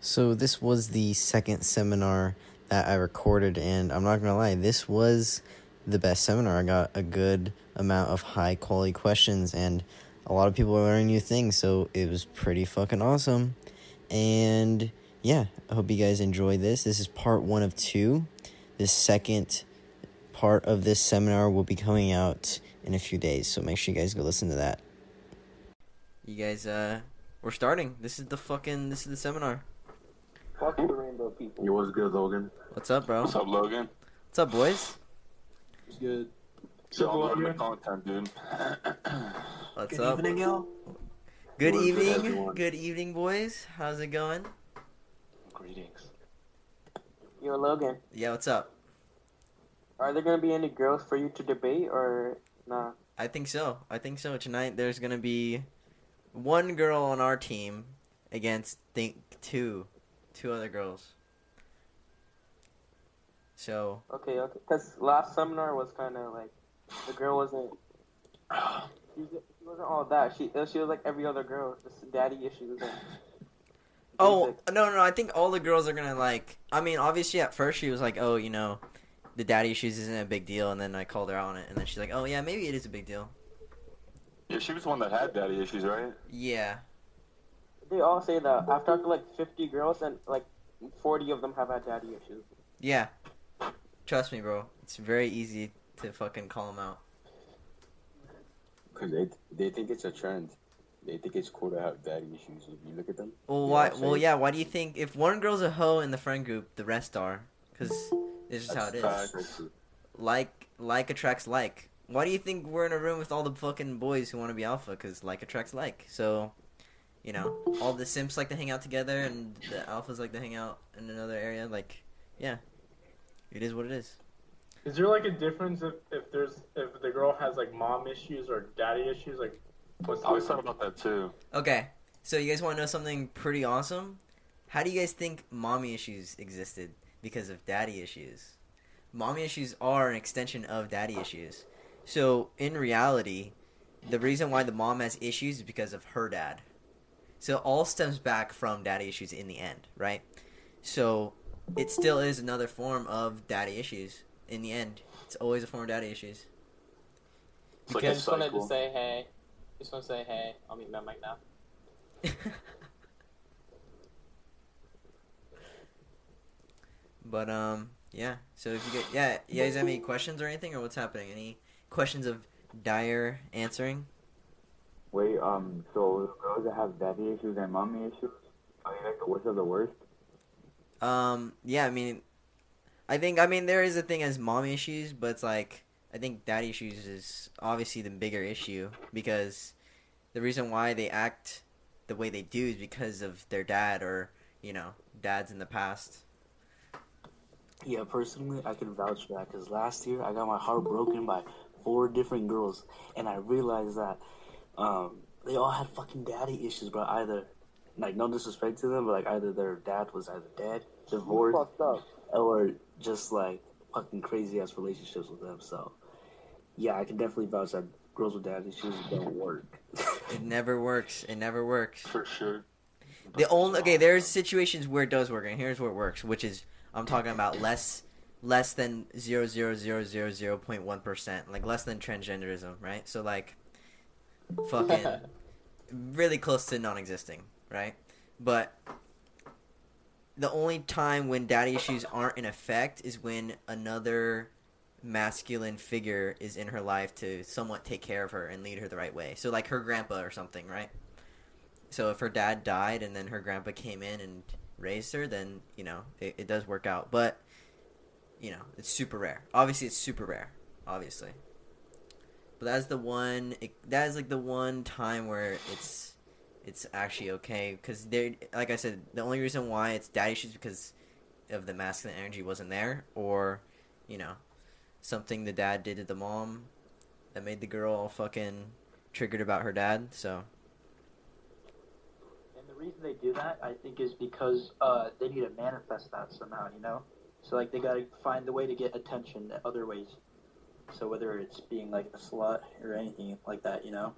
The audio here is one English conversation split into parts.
So this was the second seminar that I recorded, and I'm not gonna lie, this was the best seminar. I got a good amount of high quality questions, and a lot of people are learning new things. So it was pretty fucking awesome. And yeah, I hope you guys enjoy this. This is part one of two. The second part of this seminar will be coming out in a few days, so make sure you guys go listen to that. You guys, uh, we're starting. This is the fucking. This is the seminar. Fuck the rainbow people. Yo, what's good, Logan? What's up, bro? What's up, Logan? What's up, boys? It's good. So I'm learning the Logan? content, dude. What's Good up? evening, y'all. Good What's evening. everyone? Good evening, boys. How's it going? Greetings. Yo, Logan, Yeah, what's up? are there gonna be any girls for you to debate or nah? I think so. I think so. Tonight there's gonna be one girl on our team against think two, two other girls. So Okay, okay. Cause last seminar was kind of like the girl wasn't. She, was, she wasn't all that. She uh, she was like every other girl, just daddy issues. And Oh basic- no, no, no! I think all the girls are gonna like. I mean, obviously, at first she was like, "Oh, you know, the daddy issues isn't a big deal," and then I called her out on it, and then she's like, "Oh yeah, maybe it is a big deal." Yeah, she was the one that had daddy issues, right? Yeah, they all say that. I've talked to like 50 girls and like 40 of them have had daddy issues. yeah. Trust me, bro. It's very easy to fucking call them out. Because they, they think it's a trend. They think it's cool to have daddy issues. If you look at them, Well, Yeah, why? Well, yeah. Why do you think if one girl's a hoe in the friend group, the rest are? Because this is how it is. Like, like attracts like. Why do you think we're in a room with all the fucking boys who want to be alpha? Because like attracts like. So, you know, all the simps like to hang out together, and the alphas like to hang out in another area. Like, yeah, it is what it is. Is there like a difference if, if there's if the girl has like mom issues or daddy issues? Like, what's the I was thought difference? about that too. Okay, so you guys want to know something pretty awesome? How do you guys think mommy issues existed because of daddy issues? Mommy issues are an extension of daddy issues. So in reality, the reason why the mom has issues is because of her dad. So it all stems back from daddy issues in the end, right? So it still is another form of daddy issues in the end. It's always a form of daddy issues. It's like I a just wanted to say hey. Just want to say hey. I'll meet my mic now. but um, yeah. So if you get yeah, you guys have any questions or anything, or what's happening? Any questions of dire answering? Wait, um, so girls that have daddy issues and mommy issues, are they like the worst of the worst? Um, yeah. I mean, I think I mean there is a thing as mommy issues, but it's like I think daddy issues is obviously the bigger issue because the reason why they act the way they do is because of their dad or you know dads in the past. Yeah, personally, I can vouch for that because last year I got my heart broken by four different girls, and I realized that um, they all had fucking daddy issues, bro. Either, like, no disrespect to them, but like either their dad was either dead, divorced, Fucked up. or just like fucking crazy ass relationships with them. So, yeah, I can definitely vouch that girls with daddy issues don't work. It never works. It never works. For sure. The only okay, there's situations where it does work, and here's where it works, which is I'm talking about less less than zero zero zero zero zero point one percent, like less than transgenderism, right? So like, fucking really close to non-existing, right? But the only time when daddy issues aren't in effect is when another masculine figure is in her life to somewhat take care of her and lead her the right way. So like her grandpa or something, right? So if her dad died and then her grandpa came in and raised her, then you know it, it does work out. But you know it's super rare. Obviously, it's super rare. Obviously, but that's the one. It, that is like the one time where it's it's actually okay because they like I said, the only reason why it's daddy issues because of the masculine energy wasn't there, or you know something the dad did to the mom that made the girl all fucking triggered about her dad. So And the reason they do that, I think, is because uh, they need to manifest that somehow, you know? So, like, they gotta find the way to get attention other ways. So, whether it's being, like, a slut or anything like that, you know?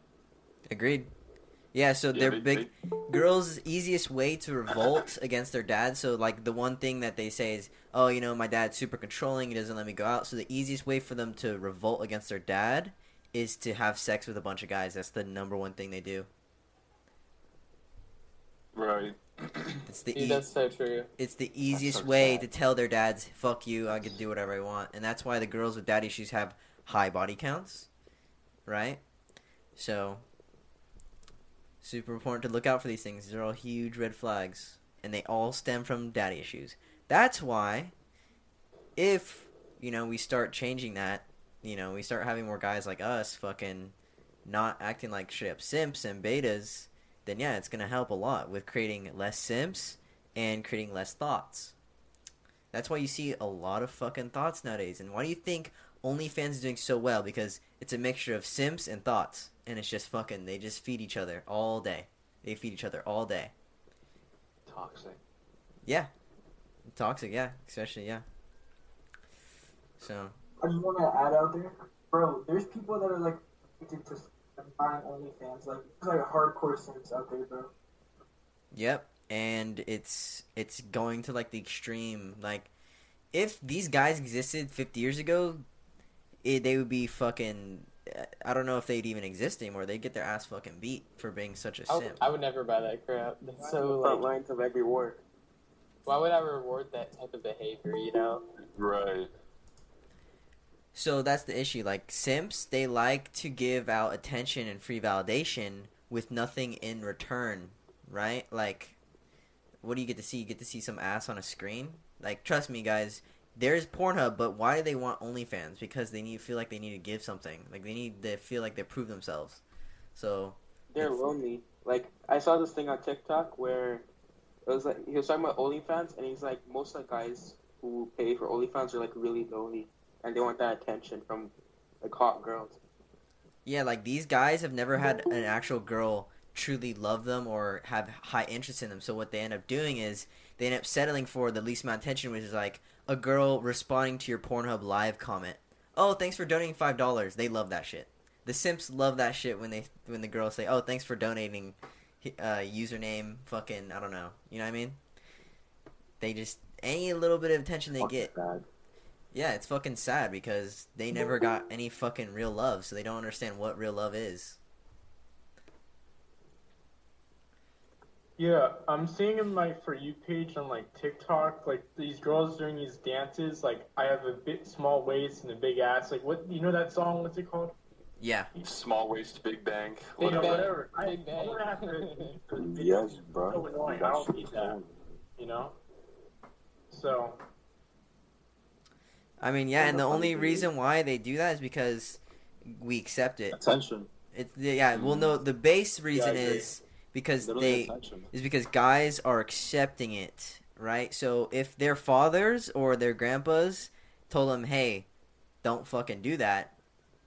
Agreed. Yeah, so Yeah, their they- big girls' easiest way to revolt against their dad. So like the one thing that they say is, "Oh, you know, my dad's super controlling. He doesn't let me go out." So the easiest way for them to revolt against their dad is to have sex with a bunch of guys. That's the number one thing they do. Right. It's the Dude, e- that's so true. it's the easiest so way sad. to tell their dads, "Fuck you, I can do whatever I want," and that's why the girls with daddy issues have high body counts, right? So, super important to look out for these things. These are all huge red flags, and they all stem from daddy issues. That's why, if you know we start changing that, you know we start having more guys like us, fucking, not acting like straight up simps and betas, then yeah, it's gonna help a lot with creating less simps and creating less thoughts. That's why you see a lot of fucking thoughts nowadays. And why do you think OnlyFans is doing so well? Because it's a mixture of simps and thoughts. And it's just fucking, they just feed each other all day. They feed each other all day. Toxic. Yeah. Toxic, yeah. Especially, yeah. So, I just want to add out there, bro. There's people that are like addicted to buying OnlyFans. Like, there's like hardcore sims out there, bro. Yep, and it's it's going to like the extreme. Like, if these guys existed 50 years ago, it, they would be fucking. Uh, I don't know if they'd even exist anymore. They'd get their ass fucking beat for being such a I would, simp. I would never buy that crap. That's so front like. lines of every war. Why would I reward that type of behavior? You know. Right. So that's the issue. Like simps, they like to give out attention and free validation with nothing in return, right? Like, what do you get to see? You get to see some ass on a screen. Like, trust me, guys. There's Pornhub, but why do they want OnlyFans? Because they need feel like they need to give something. Like they need to feel like they prove themselves. So They're lonely. Like I saw this thing on TikTok where it was like he was talking about OnlyFans, and he's like most of the guys who pay for OnlyFans are like really lonely, and they want that attention from like hot girls. Yeah, like these guys have never had an actual girl truly love them or have high interest in them. So what they end up doing is they end up settling for the least amount of attention, which is like a girl responding to your Pornhub live comment. Oh, thanks for donating five dollars. They love that shit. The simps love that shit when they when the girls say, "Oh, thanks for donating." Uh, username, fucking, I don't know. You know what I mean? They just any little bit of attention they get, sad. Yeah, it's fucking sad because they never got any fucking real love, so they don't understand what real love is. Yeah, I'm seeing in my for you page on like TikTok, like these girls doing these dances. Like I have a bit small waist and a big ass. Like what you know that song? What's it called? Yeah, Small waist, big bang. Big Yeah, Whatever. Bang. whatever. I, Big I Bang. wanna have to. Yes, bro. So annoying. I don't need that. You know. So I mean, yeah, and the only thing reason why they do that is because we accept it. Attention. It's yeah. Well, no, the base reason agree. is because Literally they attention. is because guys are accepting it, right? So if their fathers or their grandpas told them, "Hey, don't fucking do that,"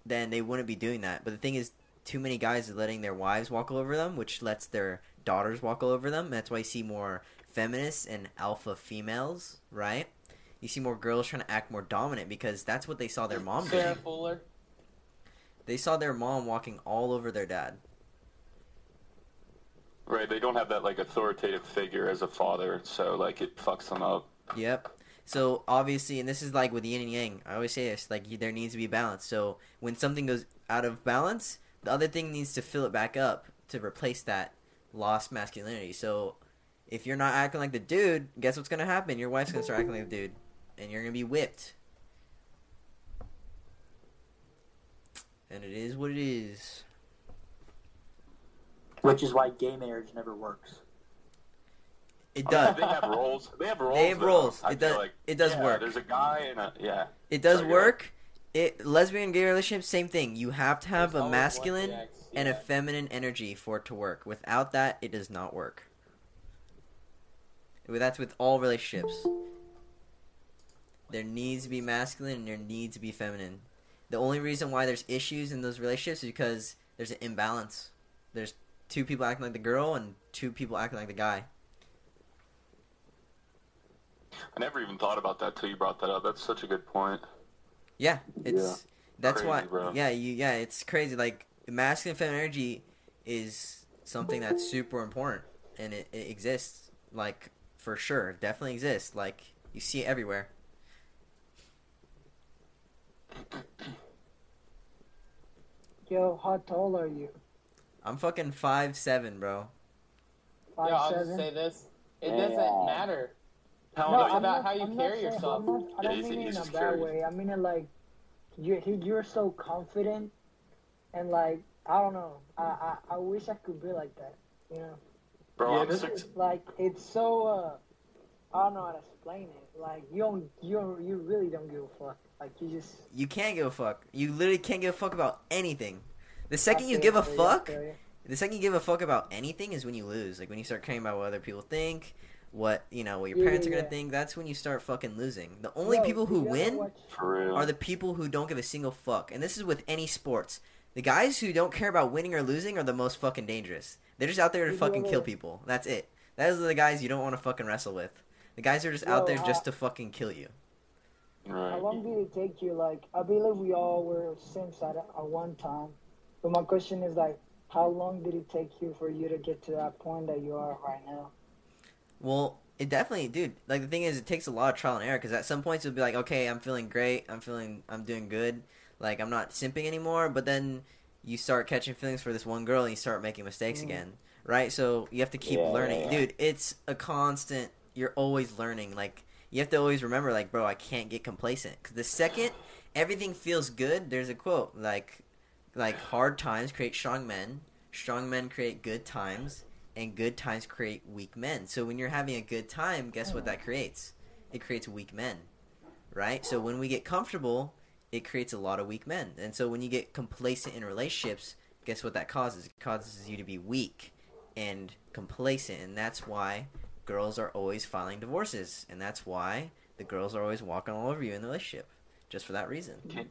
then they wouldn't be doing that. But the thing is, too many guys are letting their wives walk all over them, which lets their daughters walk all over them. That's why you see more feminists and alpha females, right? You see more girls trying to act more dominant because that's what they saw their mom doing. Sarah Fuller. They saw their mom walking all over their dad. Right. They don't have that like authoritative figure as a father, so like it fucks them up. Yep. So obviously, and this is like with yin and yang. I always say this: like there needs to be balance. So when something goes out of balance, the other thing needs to fill it back up to replace that lost masculinity. So if you're not acting like the dude, guess what's gonna happen? Your wife's gonna start acting like the dude, and you're gonna be whipped. And it is what it is. Which is why gay marriage never works. It I does. mean, they have roles. They have roles. They have roles. I It does- Like, it does yeah, work. There's a guy and a yeah. It does Sorry, go ahead. work. It lesbian gay relationship, same thing. You have to have There's a masculine sex, and a feminine energy for it to work. Without that, it does not work. That's with all relationships. There needs to be masculine and there needs to be feminine. The only reason why there's issues in those relationships is because there's an imbalance. There's two people acting like the girl and two people acting like the guy. I never even thought about that till you brought that up. That's such a good point. Yeah, it's that's Crazy, why. bro. Yeah, you yeah, it's crazy. Like masculine feminine energy is something that's super important and it, it exists like for sure definitely exists like you see it everywhere Yo, how tall are you? i'm fucking five seven bro Five yeah, I'll seven. just say this. It Yeah. doesn't matter. How no, old are it's? I'm about not, how you I'm carry not saying, yourself. I'm not, I Yeah, don't he's- mean it in a bad curious. way. I mean it like you he, you're so confident and like I don't know. I, I I wish I could be like that. You know, Bro, Yeah, I'm this six. like it's so. uh I don't know how to explain it. Like you don't you don't, you really don't give a fuck. Like you just. you can't give a fuck you literally can't give a fuck about anything the second you give a fuck the second you give a fuck about anything is when you lose like when you start caring about what other people think what you know what your Yeah, parents yeah, are gonna yeah. think that's when you start fucking losing the only Yo, people who win watch- are the people who don't give a single fuck. And this is with any sports. The guys who don't care about winning or losing are the most fucking dangerous. They're just out there to you fucking kill people. That's it. Those are the guys you don't want to fucking wrestle with. The guys are just out Yo, there just to fucking kill you. How Right. long did it take you? Like, I believe we all were Sims at, at one time. But my question is, like, how long did it take you for you to get to that point that you are right now? Well, it definitely, dude. Like the thing is, it takes a lot of trial and error because at some points you'll be like, okay, I'm feeling great, I'm feeling, I'm doing good, like I'm not simping anymore. But then you start catching feelings for this one girl and you start making mistakes Mm. again, right? So you have to keep Yeah, learning, yeah, yeah. dude. It's a constant. You're always learning. Like you have to always remember, like, bro, I can't get complacent because the second everything feels good, there's a quote like, like hard times create strong men, strong men create good times and good times create weak men. So when you're having a good time, guess what that creates? It creates weak men, right? So when we get comfortable, it creates a lot of weak men. And so when you get complacent in relationships, guess what that causes? It causes you to be weak and complacent, and that's why girls are always filing divorces, and that's why the girls are always walking all over you in the relationship, just for that reason. Can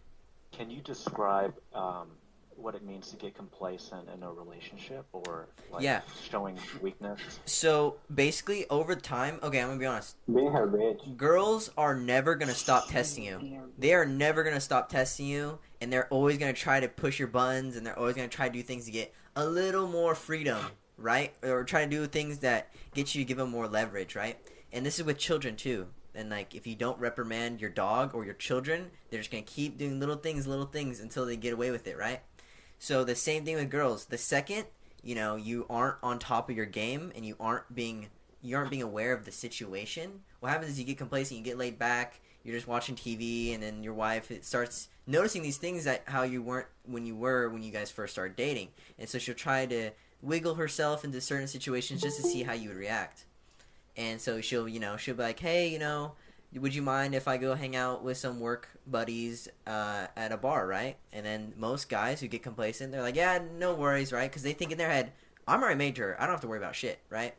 can you describe um, what it means to get complacent in a relationship or like Yeah. showing weakness? So basically, over time, okay, I'm gonna be honest. Being her bitch. Girls are never gonna stop testing you. They are never gonna stop testing you, and they're always gonna try to push your buttons, and they're always gonna try to do things to get a little more freedom, right? Or try to do things that get you to give them more leverage, right? And this is with children too. And like, if you don't reprimand your dog or your children, they're just gonna keep doing little things, little things until they get away with it, right? So the same thing with girls. The second you know you aren't on top of your game and you aren't being you aren't being aware of the situation, what happens is you get complacent, you get laid back, you're just watching TV, and then your wife it starts noticing these things that how you weren't when you were when you guys first started dating, and so she'll try to wiggle herself into certain situations just to see how you would react. And so she'll, you know, she'll be like, "Hey, you know, would you mind if I go hang out with some work buddies uh, at a bar, right?" And then most guys who get complacent, they're like, "Yeah, no worries, right?" Because they think in their head, "I'm already her. I don't have to worry about shit, right?"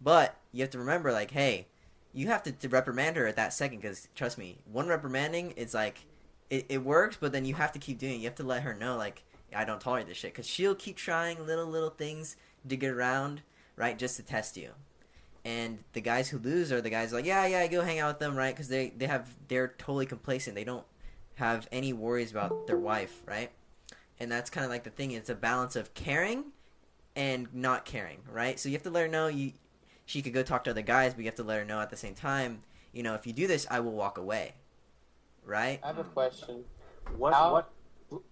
But you have to remember, like, hey, you have to, to reprimand her at that second because trust me, one reprimanding, it's like it, it works, but then you have to keep doing. it. You have to let her know, like, I don't tolerate this shit because she'll keep trying little little things to get around, right, just to test you. And the guys who lose are the guys like, yeah, yeah, go hang out with them, right? Because they they have they're totally complacent. They don't have any worries about their wife, right? And that's kind of like the thing. It's a balance of caring and not caring, right? So you have to let her know you she could go talk to other guys, but you have to let her know at the same time, you know, if you do this, I will walk away, right? I have a question. What How- what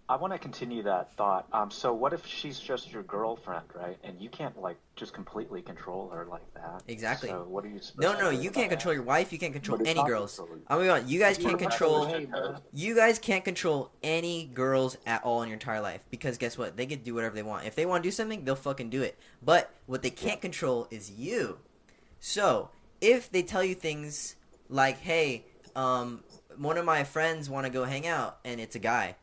I want to continue that thought. Um, so what if she's just your girlfriend, right? And you can't like just completely control her like that. Exactly. So what are you? No, no, you can't that? control your wife. You can't control any girls. I'm gonna you guys can't don't have to control. You guys can't control any girls at all in your entire life because guess what? They can do whatever they want. If they want to do something, they'll fucking do it. But what they can't control is you. So if they tell you things like, "Hey, um, one of my friends want to go hang out," and it's a guy,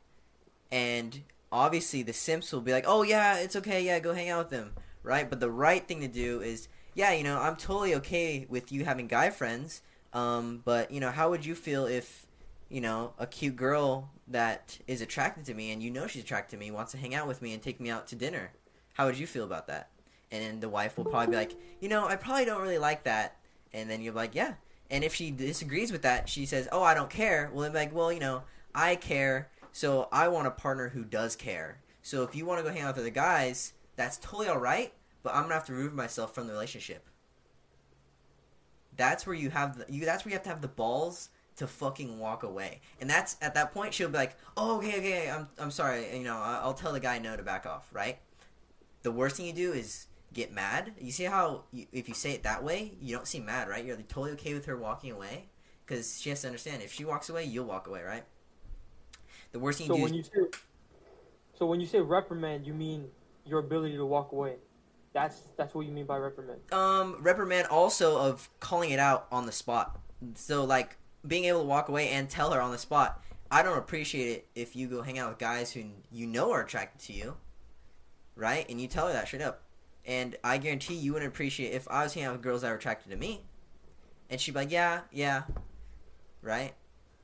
and obviously the simps will be like, "Oh yeah, it's okay. Yeah, go hang out with them." Right? But the right thing to do is, yeah, you know, I'm totally okay with you having guy friends. Um, but you know, how would you feel if, you know, a cute girl that is attracted to me and you know she's attracted to me wants to hang out with me and take me out to dinner? How would you feel about that? And then the wife will probably be like, you know, I probably don't really like that. And then you're like, yeah. And if she disagrees with that, she says, oh, I don't care. Well, then like, well, you know, I care, so I want a partner who does care. So if you want to go hang out with other guys, that's totally all right. but I'm gonna have to remove myself from the relationship. That's where you have the, you. That's where you have to have the balls to fucking walk away. And that's at that point she'll be like, "Oh, okay, okay, I'm I'm sorry. You know, I'll tell the guy no to back off." Right. The worst thing you do is get mad. You see how you, if you say it that way, you don't seem mad, right? You're totally okay with her walking away because she has to understand if she walks away, you'll walk away, right? The worst thing So you do when is you say, so when you say reprimand, you mean your ability to walk away. That's that's what you mean by reprimand. um reprimand also of calling it out on the spot. So like being able to walk away and tell her on the spot, I don't appreciate it if you go hang out with guys who you know are attracted to you, right? And you tell her that straight up. And I guarantee you wouldn't appreciate if I was hanging out with girls that were attracted to me, and she'd be like, yeah, yeah, right,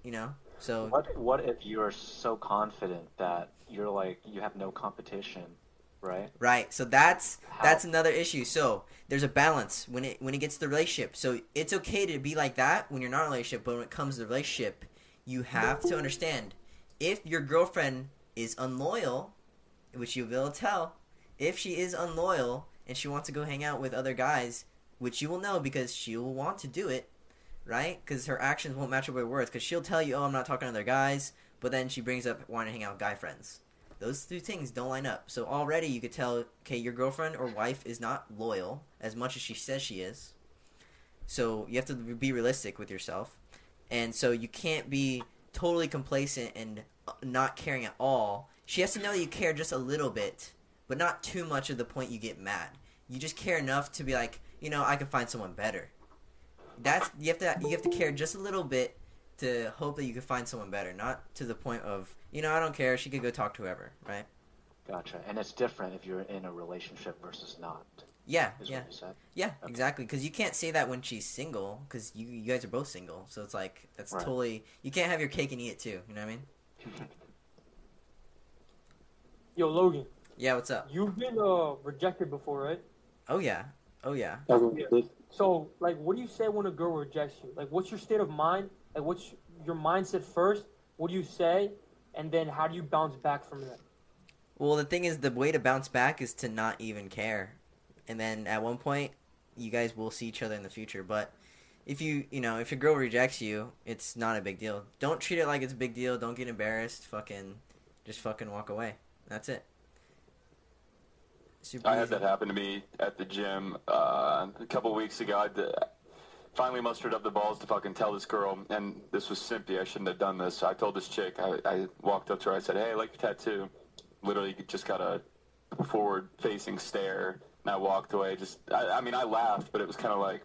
you know. So What what if you're so confident that you're like you have no competition, right? Right. So that's that's another issue. So there's a balance when it when it gets to the relationship. So it's okay to be like that when you're not in a relationship, but when it comes to the relationship, you have to understand if your girlfriend is unloyal, which you'll be able to tell, if she is unloyal and she wants to go hang out with other guys, which you will know because she will want to do it, right? Because her actions won't match up with her words. Because she'll tell you, "Oh, I'm not talking to other guys," but then she brings up wanting to hang out with guy friends those two things don't line up. So already you could tell, okay, your girlfriend or wife is not loyal as much as she says she is. So you have to be realistic with yourself, and so you can't be totally complacent and uh, not caring at all. She has to know that you care just a little bit, but not too much of the point you get mad. You just care enough to be like, you know, I can find someone better. That's you have to you have to care just a little bit to hope that you can find someone better, not to the point of you know I don't care. She could go talk to whoever, right? Gotcha. And it's different if you're in a relationship versus not. Yeah, Is yeah, what you said. yeah, exactly. Because you can't say that when she's single, because you you guys are both single. So it's like that's Right. totally you can't have your cake and eat it too. You know what I mean? Yo, Logan, Yeah. What's up? you've been uh rejected before, right? Oh yeah. Oh yeah. Yeah. So, like, what do you say when a girl rejects you? Like, what's your state of mind? Like, what's your mindset first? What do you say? And then how do you bounce back from that? Well, the thing is, the way to bounce back is to not even care, and then at one point, you guys will see each other in the future. But if you, you know, if your girl rejects you, it's not a big deal. Don't treat it like it's a big deal. Don't get embarrassed. Fucking, just fucking walk away. That's it. Super I had that happen to me at the gym uh, a couple weeks ago. I finally mustered up the balls to fucking tell this girl, and this was simpy. I shouldn't have done this. I told this chick. I, I walked up to her. I said, "Hey, I like your tattoo." Literally, just got a forward-facing stare, and I walked away. Just, I, I mean, I laughed, but it was kind of like,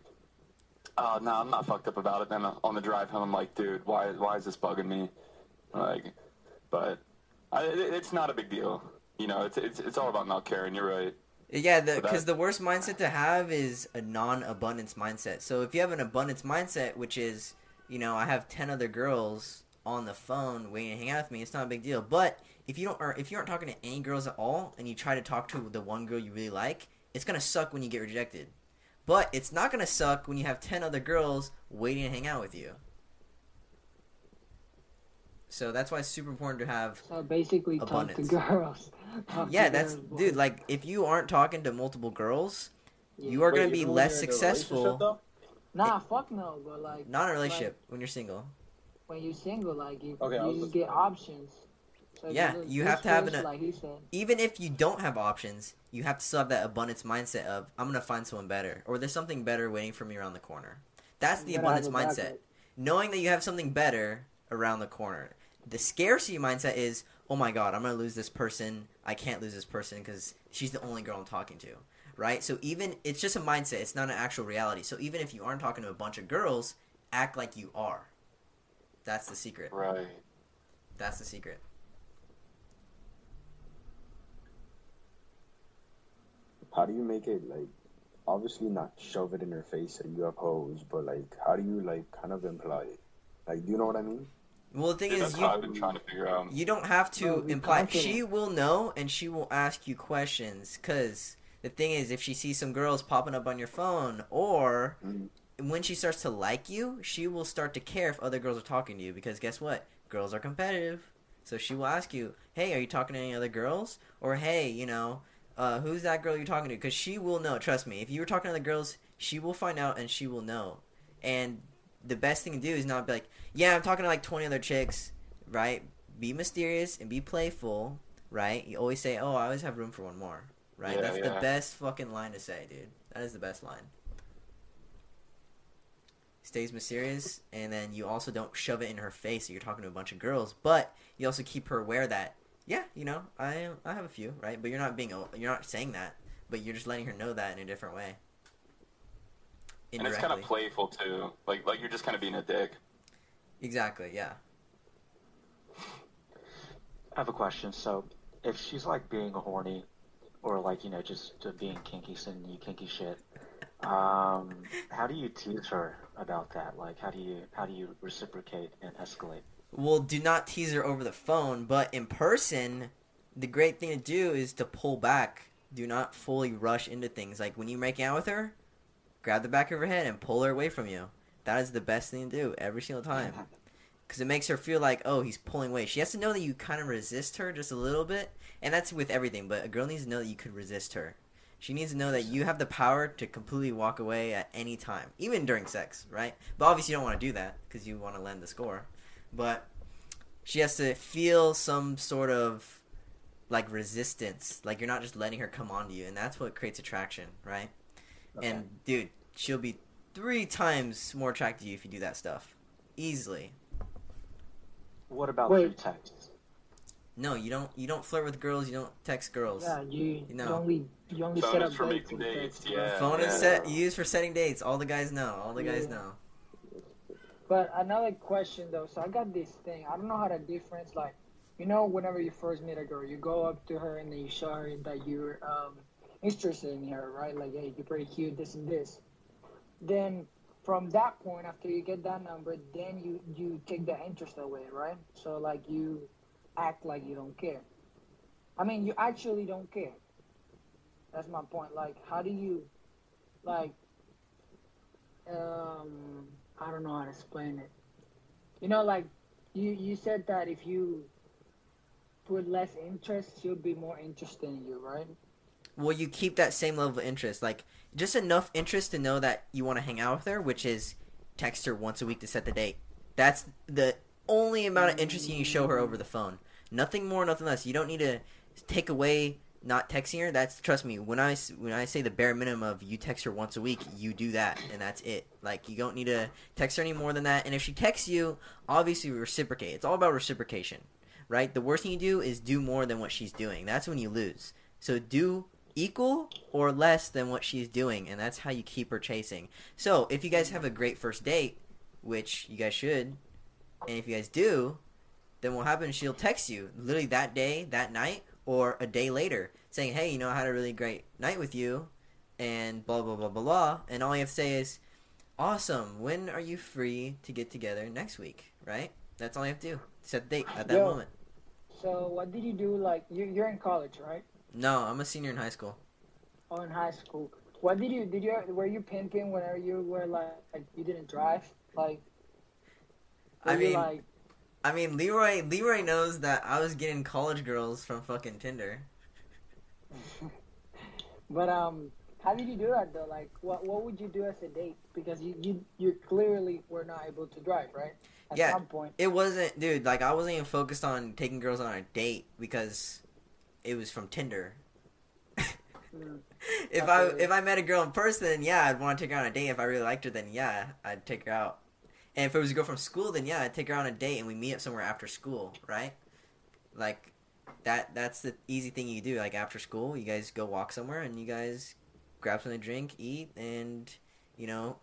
"Oh no, I'm not fucked up about it." Then on the drive home, I'm like, "Dude, why, why is this bugging me?" Like, but I, it, it's not a big deal. You know, it's it's it's all about not caring. You're right. Yeah, because the worst mindset to have is a non-abundance mindset. So if you have an abundance mindset, which is, you know, I have ten other girls on the phone waiting to hang out with me, it's not a big deal. But if you don't, or if you aren't talking to any girls at all, and you try to talk to the one girl you really like, it's gonna suck when you get rejected. But it's not gonna suck when you have ten other girls waiting to hang out with you. So that's why it's super important to have So basically, abundance. talk to girls. Talk yeah, to that's girls, dude. Like, if you aren't talking to multiple girls, you are Wait, gonna be less you're a successful. relationship, though? Nah, fuck no, but like. Not in a like, relationship when you're single. when you're single, like you, Okay, you just listening. get options. So Yeah, you have to have an- uh, like he said. Even if you don't have options, you have to still have that abundance mindset of I'm gonna find someone better, or there's something better waiting for me around the corner. That's the You gotta abundance mindset. Knowing that you have something better around the corner. The scarcity mindset is, oh my god, I'm gonna lose this person. I can't lose this person because she's the only girl I'm talking to, right? So even it's just a mindset. It's not an actual reality. So even if you aren't talking to a bunch of girls, act like you are. That's the secret. Right. That's the secret. How do you make it like? Obviously, not shove it in her face that you oppose, but like, how do you like kind of imply it? Like, do you know what I mean? Well, the thing Dude, is, you I've been trying to figure out. You don't have to No, imply. confident. She will know, and she will ask you questions. Cause the thing is, if she sees some girls popping up on your phone, or Mm. when she starts to like you, she will start to care if other girls are talking to you. Because guess what? Girls are competitive. So she will ask you, "Hey, are you talking to any other girls?" Or, "Hey, you know, uh, who's that girl you're talking to? Because she will know. Trust me. If you were talking to the girls, she will find out and she will know. And the best thing to do is not be like, yeah, I'm talking to like 20 other chicks, right? Be mysterious and be playful, right? You always say, oh, I always have room for one more, right? Yeah, That's the best fucking line to say, dude. That is the best line. Stays mysterious, and then you also don't shove it in her face that you're talking to a bunch of girls, but you also keep her aware that, yeah, you know, I I have a few, right? But you're not being, you're not saying that, but you're just letting her know that in a different way. And it's kind of playful too. Like like you're just kind of being a dick. Exactly. Yeah. I have a question. So, if she's like being horny, or like you know just uh, being kinky, sending you kinky shit, um, how do you tease her about that? Like, how do you how do you reciprocate and escalate? Well, do not tease her over the phone, but in person, the great thing to do is to pull back. Do not fully rush into things. Like when you make out with her, grab the back of her head and pull her away from you. That is the best thing to do every single time. Because it makes her feel like, oh, he's pulling away. She has to know that you kind of resist her just a little bit. And that's with everything, but a girl needs to know that you could resist her. She needs to know that you have the power to completely walk away at any time, even during sex, right? But obviously, you don't want to do that because you want to lend the score. But she has to feel some sort of like resistance, like you're not just letting her come onto you, and that's what creates attraction, right? And dude, she'll be three times more attracted to you if you do that stuff, easily. What about Wait. through text? No, you don't. You don't flirt with girls. You don't text girls. Yeah, you, you know. only you only Phone set is up for dates making with dates, text. yeah. Phone is yeah. set. You use for setting dates. All the guys know. All the guys know. But another question though, so I got this thing. I don't know how to difference like, you know, whenever you first meet a girl, you go up to her and then you show her that you're um interested in her, right? Like, hey, you're pretty cute, this and this. Then from that point, after you get that number, then you you take the interest away, right? So like you act like you don't care. I mean, you actually don't care. That's my point. Like, how do you, like, um, I don't know how to explain it. You know, like you you said that if you put less interest, she'll be more interested in you, right? Well, you keep that same level of interest, like just enough interest to know that you want to hang out with her, which is text her once a week to set the date. That's the only amount of interest you show her over the phone. Nothing more, nothing less. You don't need to take away not texting her. That's trust me. When I when I say the bare minimum of you text her once a week, you do that, and that's it. Like you don't need to text her any more than that. And if she texts you, obviously reciprocate. It's all about reciprocation, right? The worst thing you do is do more than what she's doing. That's when you lose. So do equal or less than what she's doing, and that's how you keep her chasing. So if you guys have a great first date, which you guys should, and if you guys do, then what happens? She'll text you literally that day, that night, or a day later, saying, "Hey, you know, I had a really great night with you," and blah blah blah blah blah. And all you have to say is, "Awesome. When are you free to get together next week?" Right? That's all you have to do. Set the date at that Yo. moment. So what did you do? Like you you're in college, right? No, I'm a senior in high school. Oh, in high school? What did you did you were you pimping whenever you were like, like you didn't drive? Like I mean, like I mean, Leroy. Leroy knows that I was getting college girls from fucking Tinder. But um, how did you do that though? Like, what what would you do as a date? Because you you, you clearly were not able to drive, right? At yeah, some point. it wasn't, dude. Like, I wasn't even focused on taking girls on a date because it was from Tinder. Mm. if I if I met a girl in person, yeah, I'd want to take her on a date. If I really liked her, then yeah, I'd take her out. And if it was a girl from school, then yeah, I'd take her on a date and we meet up somewhere after school, right? Like that that's the easy thing you do. Like after school, you guys go walk somewhere and you guys grab something to drink, eat, and you know.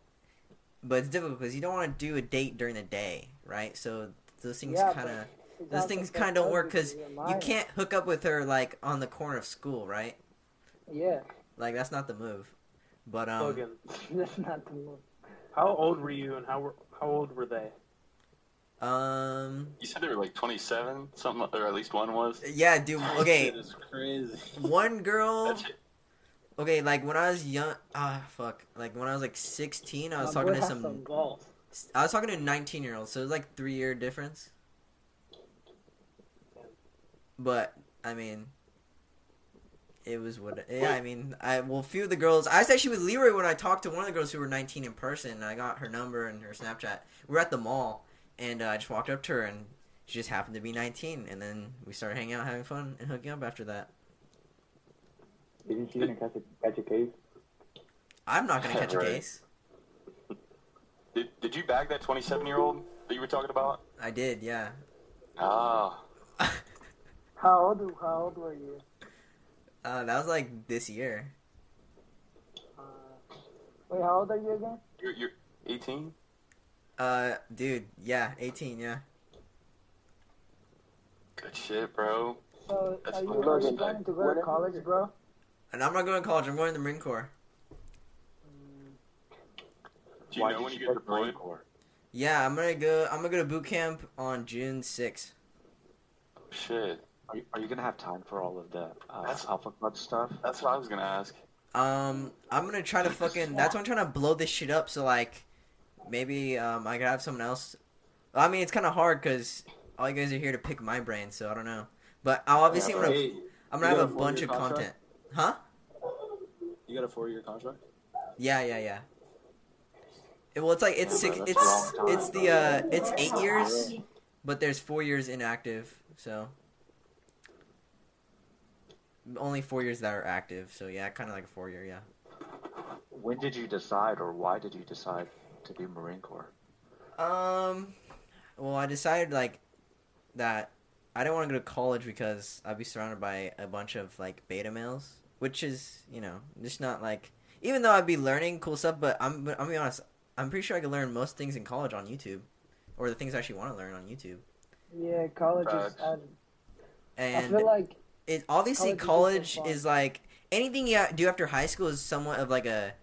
But it's difficult because you don't want to do a date during the day, right? So those things Yeah, kind of but those also things kind of don't work because you can't hook up with her like on the corner of school, right? Yeah, Like that's not the move. But um, Logan, that's not the move. how old were you and how were, how old were they? um, You said they were like 27, something, or at least one was. yeah, dude. Okay, Shit crazy. one girl. That's it. Okay, like when I was young, ah, fuck. Like when I was like sixteen, I was My talking to has some. I was talking to 19 year olds, so it was like three year difference. But I mean, it was what. Yeah, I mean, I well, a few of the girls. I was actually with Leroy when I talked to one of the girls who were 19 in person. And I got her number and her Snapchat. We were at the mall, and uh, I just walked up to her, and she just happened to be 19. And then we started hanging out, having fun, and hooking up after that. Isn't she gonna catch a, catch a case? I'm not gonna catch a case. Did, did you bag that 27 year old that you were talking about? I did, yeah. Ah. How old? How old were you? Uh, that was like this year. Uh, wait, how old are you again? You're, you're 18? Uh, dude, yeah, 18, yeah. Good shit, bro. So That's are you, fucking are you respect. planning to go to college, bro? And I'm not going to college. I'm going to the Marine Corps. Do you Why know did when you you get go Marine deployed? Corps? Yeah, I'm gonna go. I'm gonna go to boot camp on June 6th. Shit. Are you, are you gonna have time for all of the uh, That's- Alpha Club stuff? That's what I was gonna ask. Um, I'm gonna try to fucking. That's why I'm trying to blow this shit up. So like, maybe um, I could have someone else. I mean, it's kind of hard because all you guys are here to pick my brain. So I don't know. But I'll obviously I'm gonna. Hey, I'm gonna you have got a a bunch of four-year content. Huh? You got a four-year contract? Yeah, yeah, yeah. It- well, it's like it's Yeah, six. bro, It's that's a long time. it's the uh, it's eight years, but there's four years inactive. So only four years that are active. So yeah, kind of like a four year. Yeah. When did you decide, or why did you decide to do Marine Corps? Um, well, I decided like that I didn't want to go to college because I'd be surrounded by a bunch of like beta males, which is you know just not like even though I'd be learning cool stuff, but I'm but I'm gonna be honest, I'm pretty sure I could learn most things in college on YouTube, or the things I actually want to learn on YouTube. Yeah, college is. Facts. I, I feel like it obviously college college is just for fun. is like anything you do after high school is somewhat of like a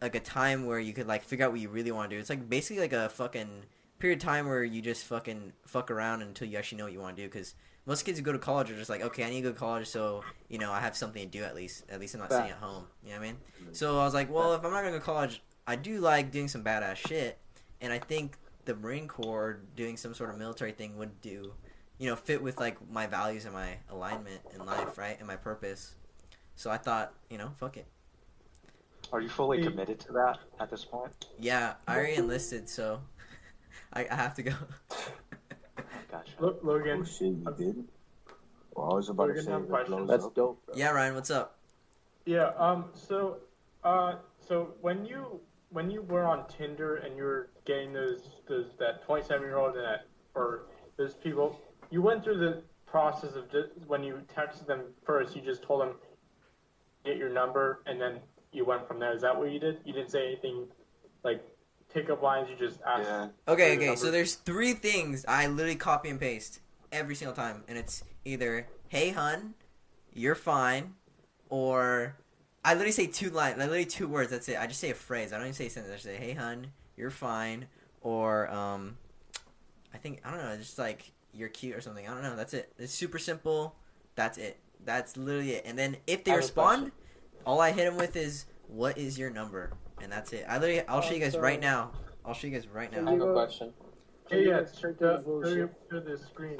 like a time where you could like figure out what you really want to do. It's like basically like a fucking period of time where you just fucking fuck around until you actually know what you want to do. Because most kids who go to college are just like, okay, I need to go to college, so you know I have something to do at least. At least I'm not sitting at home. You know what I mean? Mm-hmm. So I was like, well, if I'm not gonna go to college, I do like doing some badass shit, and I think the Marine Corps doing some sort of military thing would do, you know, fit with like my values and my alignment in life, right, and my purpose. So I thought, you know, fuck it. Are you fully committed to that at this point? Yeah, I already enlisted, so I, I have to go. Gotcha. Lo- Logan, Oh shit, you did? Well, I was about We're to gonna say have that That's up. dope, bro. yeah, Ryan, what's up? Yeah. Um. So, uh. So when you when you were on Tinder and you were getting those those that twenty seven year old and that or those people, you went through the process of just when you texted them first. You just told them get your number and then you went from there. Is that what you did? You didn't say anything like pickup lines. You just asked. Yeah. Okay, for your okay. So there's three things I literally copy and paste every single time, and it's either "Hey, hun, you're fine," or I literally say two lines, like literally two words. That's it. I just say a phrase. I don't even say a sentence. I just say "Hey, hun, you're fine," or um, I think I don't know, just like "You're cute" or something. I don't know. That's it. It's super simple. That's it. That's literally it. And then if they I have a respond, question. all I hit them with is "What is your number?" and that's it. I literally, I'll show you guys Also- right now. I'll show you guys right now. I have a question. Hey, yeah. Let's straight to The, the bullshit. to, to the screen.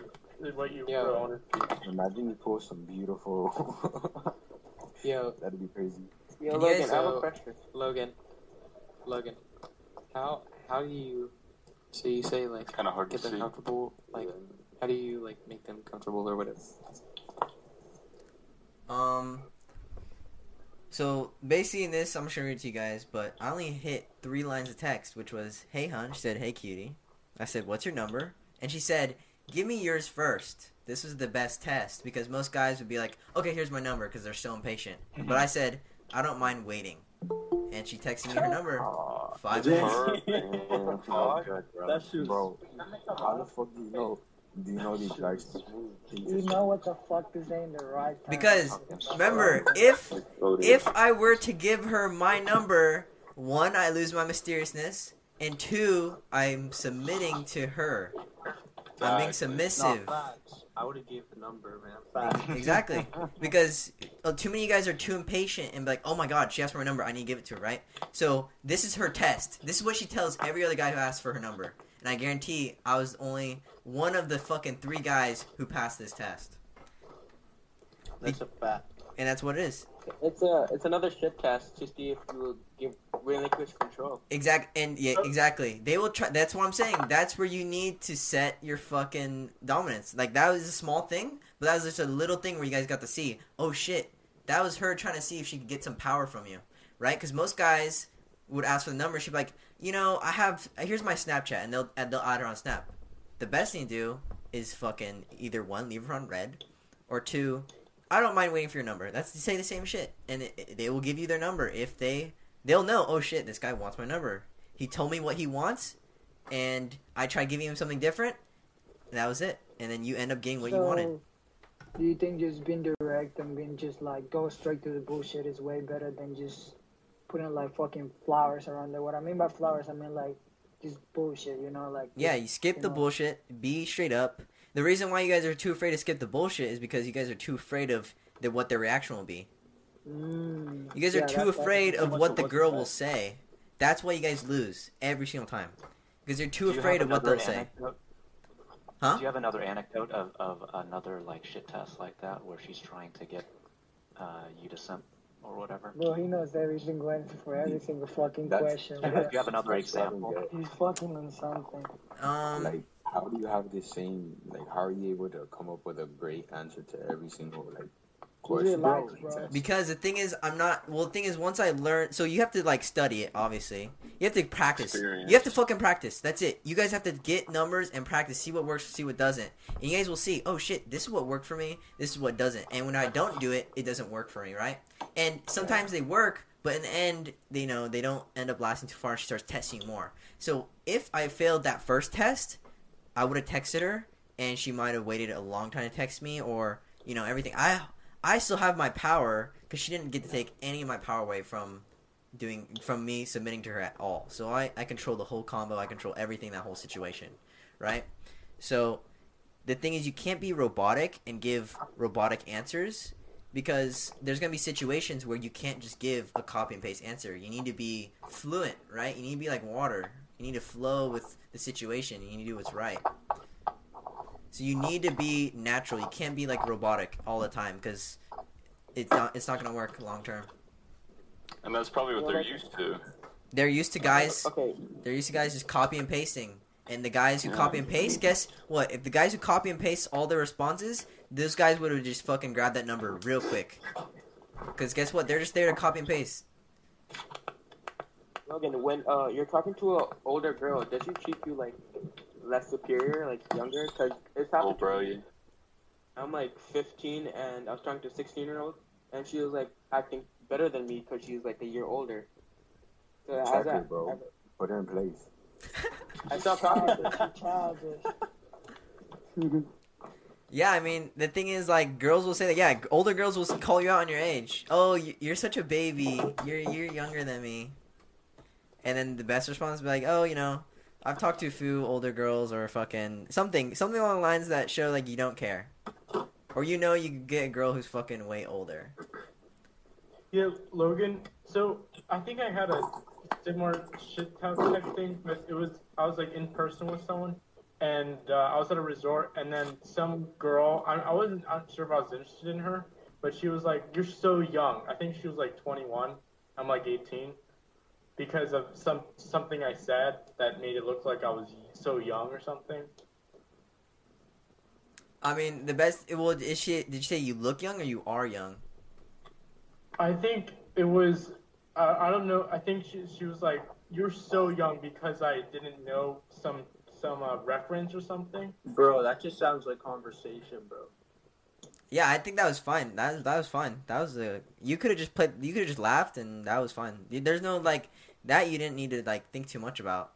What you Yeah. wrote. Imagine you post some beautiful. Yo, That'd be crazy. Yo, Logan, guys, I have a question. Logan. Logan. How how do you so you say like kind of hard to get them see. comfortable like how do you like make them comfortable or whatever? Um. So basically, in this, I'm showing it to you guys, but I only hit three lines of text, which was "Hey, hun." She said, "Hey, cutie." I said, "What's your number?" And she said, "Give me yours first. This was the best test because most guys would be like, "Okay, here's my number," because they're so impatient. But I said, "I don't mind waiting," and she texted me her number. Five Damn. minutes. Damn, Oh, good, bro. That shit's bro, how the fuck do you know? Do you know these guys? You know what the fuck to say in the right time. Because remember, if if I were to give her my number, one, I lose my mysteriousness, and two, I'm submitting to her. I'm being submissive. No. I would have gave the number, man. Facts. Exactly. Because uh, too many of you guys are too impatient and be like, oh my god, she asked for my number, I need to give it to her, right? So this is her test. This is what she tells every other guy who asks for her number. And I guarantee I was only one of the fucking three guys who passed this test. That's a fact. and that's what it is. It's a it's another shit test to see if you will give relinquish control. Exactly, and yeah, oh. exactly. They will try. That's what I'm saying. That's where you need to set your fucking dominance. Like that was a small thing, but that was just a little thing where you guys got to see. Oh shit, that was her trying to see if she could get some power from you, right? Because most guys would ask for the number. She'd be like, you know, I have here's my Snapchat, and they'll and they'll add her on Snap. The best thing to do is fucking either one leave her on red, or two, I don't mind waiting for your number. That's to say the same shit, and it, it- they will give you their number if they they'll know. Oh shit, this guy wants my number. He told me what he wants, and I tried giving him something different. That was it, and then you end up getting what you wanted. Do you think just being direct and being just like go straight to the bullshit is way better than just putting like fucking flowers around there? What I mean by flowers, I mean like just bullshit, you know, like Yeah, you skip the know. bullshit. Be straight up. The reason why you guys are too afraid to skip the bullshit is because you guys are too afraid of the, what their reaction will be. Mm, You guys are too that- that- afraid of what the girl will say. That's why you guys lose every single time. Because you're too you afraid of what they'll say. Huh? Do you have another anecdote of, of another like shit test like that where she's trying to get uh, you to simp or whatever? Bro, he knows every single answer for every single fucking That's- question. Do you have another That's what I don't example? He's fucking on something. Um, Like, how do you have the same? Like, how are you able to come up with a great answer to every single like question? relax, bro. Exactly. Because the thing is, I'm not. Well, the thing is, once I learn, so you have to like study it. Obviously, you have to practice. Experience. You have to fucking practice. That's it. You guys have to get numbers and practice. See what works. See what doesn't. And you guys will see. Oh shit, this is what worked for me. This is what doesn't. And when I don't do it, it doesn't work for me, right? And sometimes they work, but in the end, they you know they don't end up lasting too far. And She starts testing more. So if I failed that first test, I would have texted her, and she might have waited a long time to text me, or you know everything. I I still have my power because she didn't get to take any of my power away from doing from me submitting to her at all. So I I control the whole combo. I control everything that whole situation, right? So the thing is, you can't be robotic and give robotic answers because there's gonna be situations where you can't just give a copy and paste answer. You need to be fluent, right? You need to be like water. You need to flow with the situation. You need to do what's right. So you need to be natural. You can't be like robotic all the time because it's not it's not gonna work long term. And that's probably what they're used to. They're used to guys. Okay. They're used to guys just copy and pasting. And the guys who copy and paste, guess what? If the guys who copy and paste all their responses, those guys would have just fucking grabbed that number real quick. Because guess what? They're just there to copy and paste. Logan, when uh you're talking to an older girl, does she treat you like less superior, like younger? Cause it's happened. Oh, bro, you. I'm like 15, and I was talking to a 16 year old, and she was like acting better than me because she's like a year older. So Check how's her, that? bro. Put her in place. I stopped talking to her. Childish. Yeah, I mean, the thing is, like, girls will say that, yeah, older girls will call you out on your age. Oh, you- you're such a baby. You're, you're younger than me. And then the best response will be like, oh, you know, I've talked to a few older girls or fucking something, something along the lines that show, like, you don't care. Or you know you get a girl who's fucking way older. Yeah, Logan. So I think I had a similar shit type type thing, but it was I was like in person with someone, and uh, I was at a resort, and then some girl. I, I wasn't I'm sure if I was interested in her, but she was like, "You're so young." I think she was like 21. I'm like 18, because of some something I said that made it look like I was so young or something. I mean, the best. Well, is she? Did you say you look young or you are young? I think it was. Uh, I don't know. I think she she was like, "You're so young" because I didn't know some some uh, reference or something. Bro, that just sounds like conversation, bro. Yeah, I think that was fine. That that was fine. That was a. You could have just played. You could have just laughed, and that was fine. There's no like that. You didn't need to like think too much about.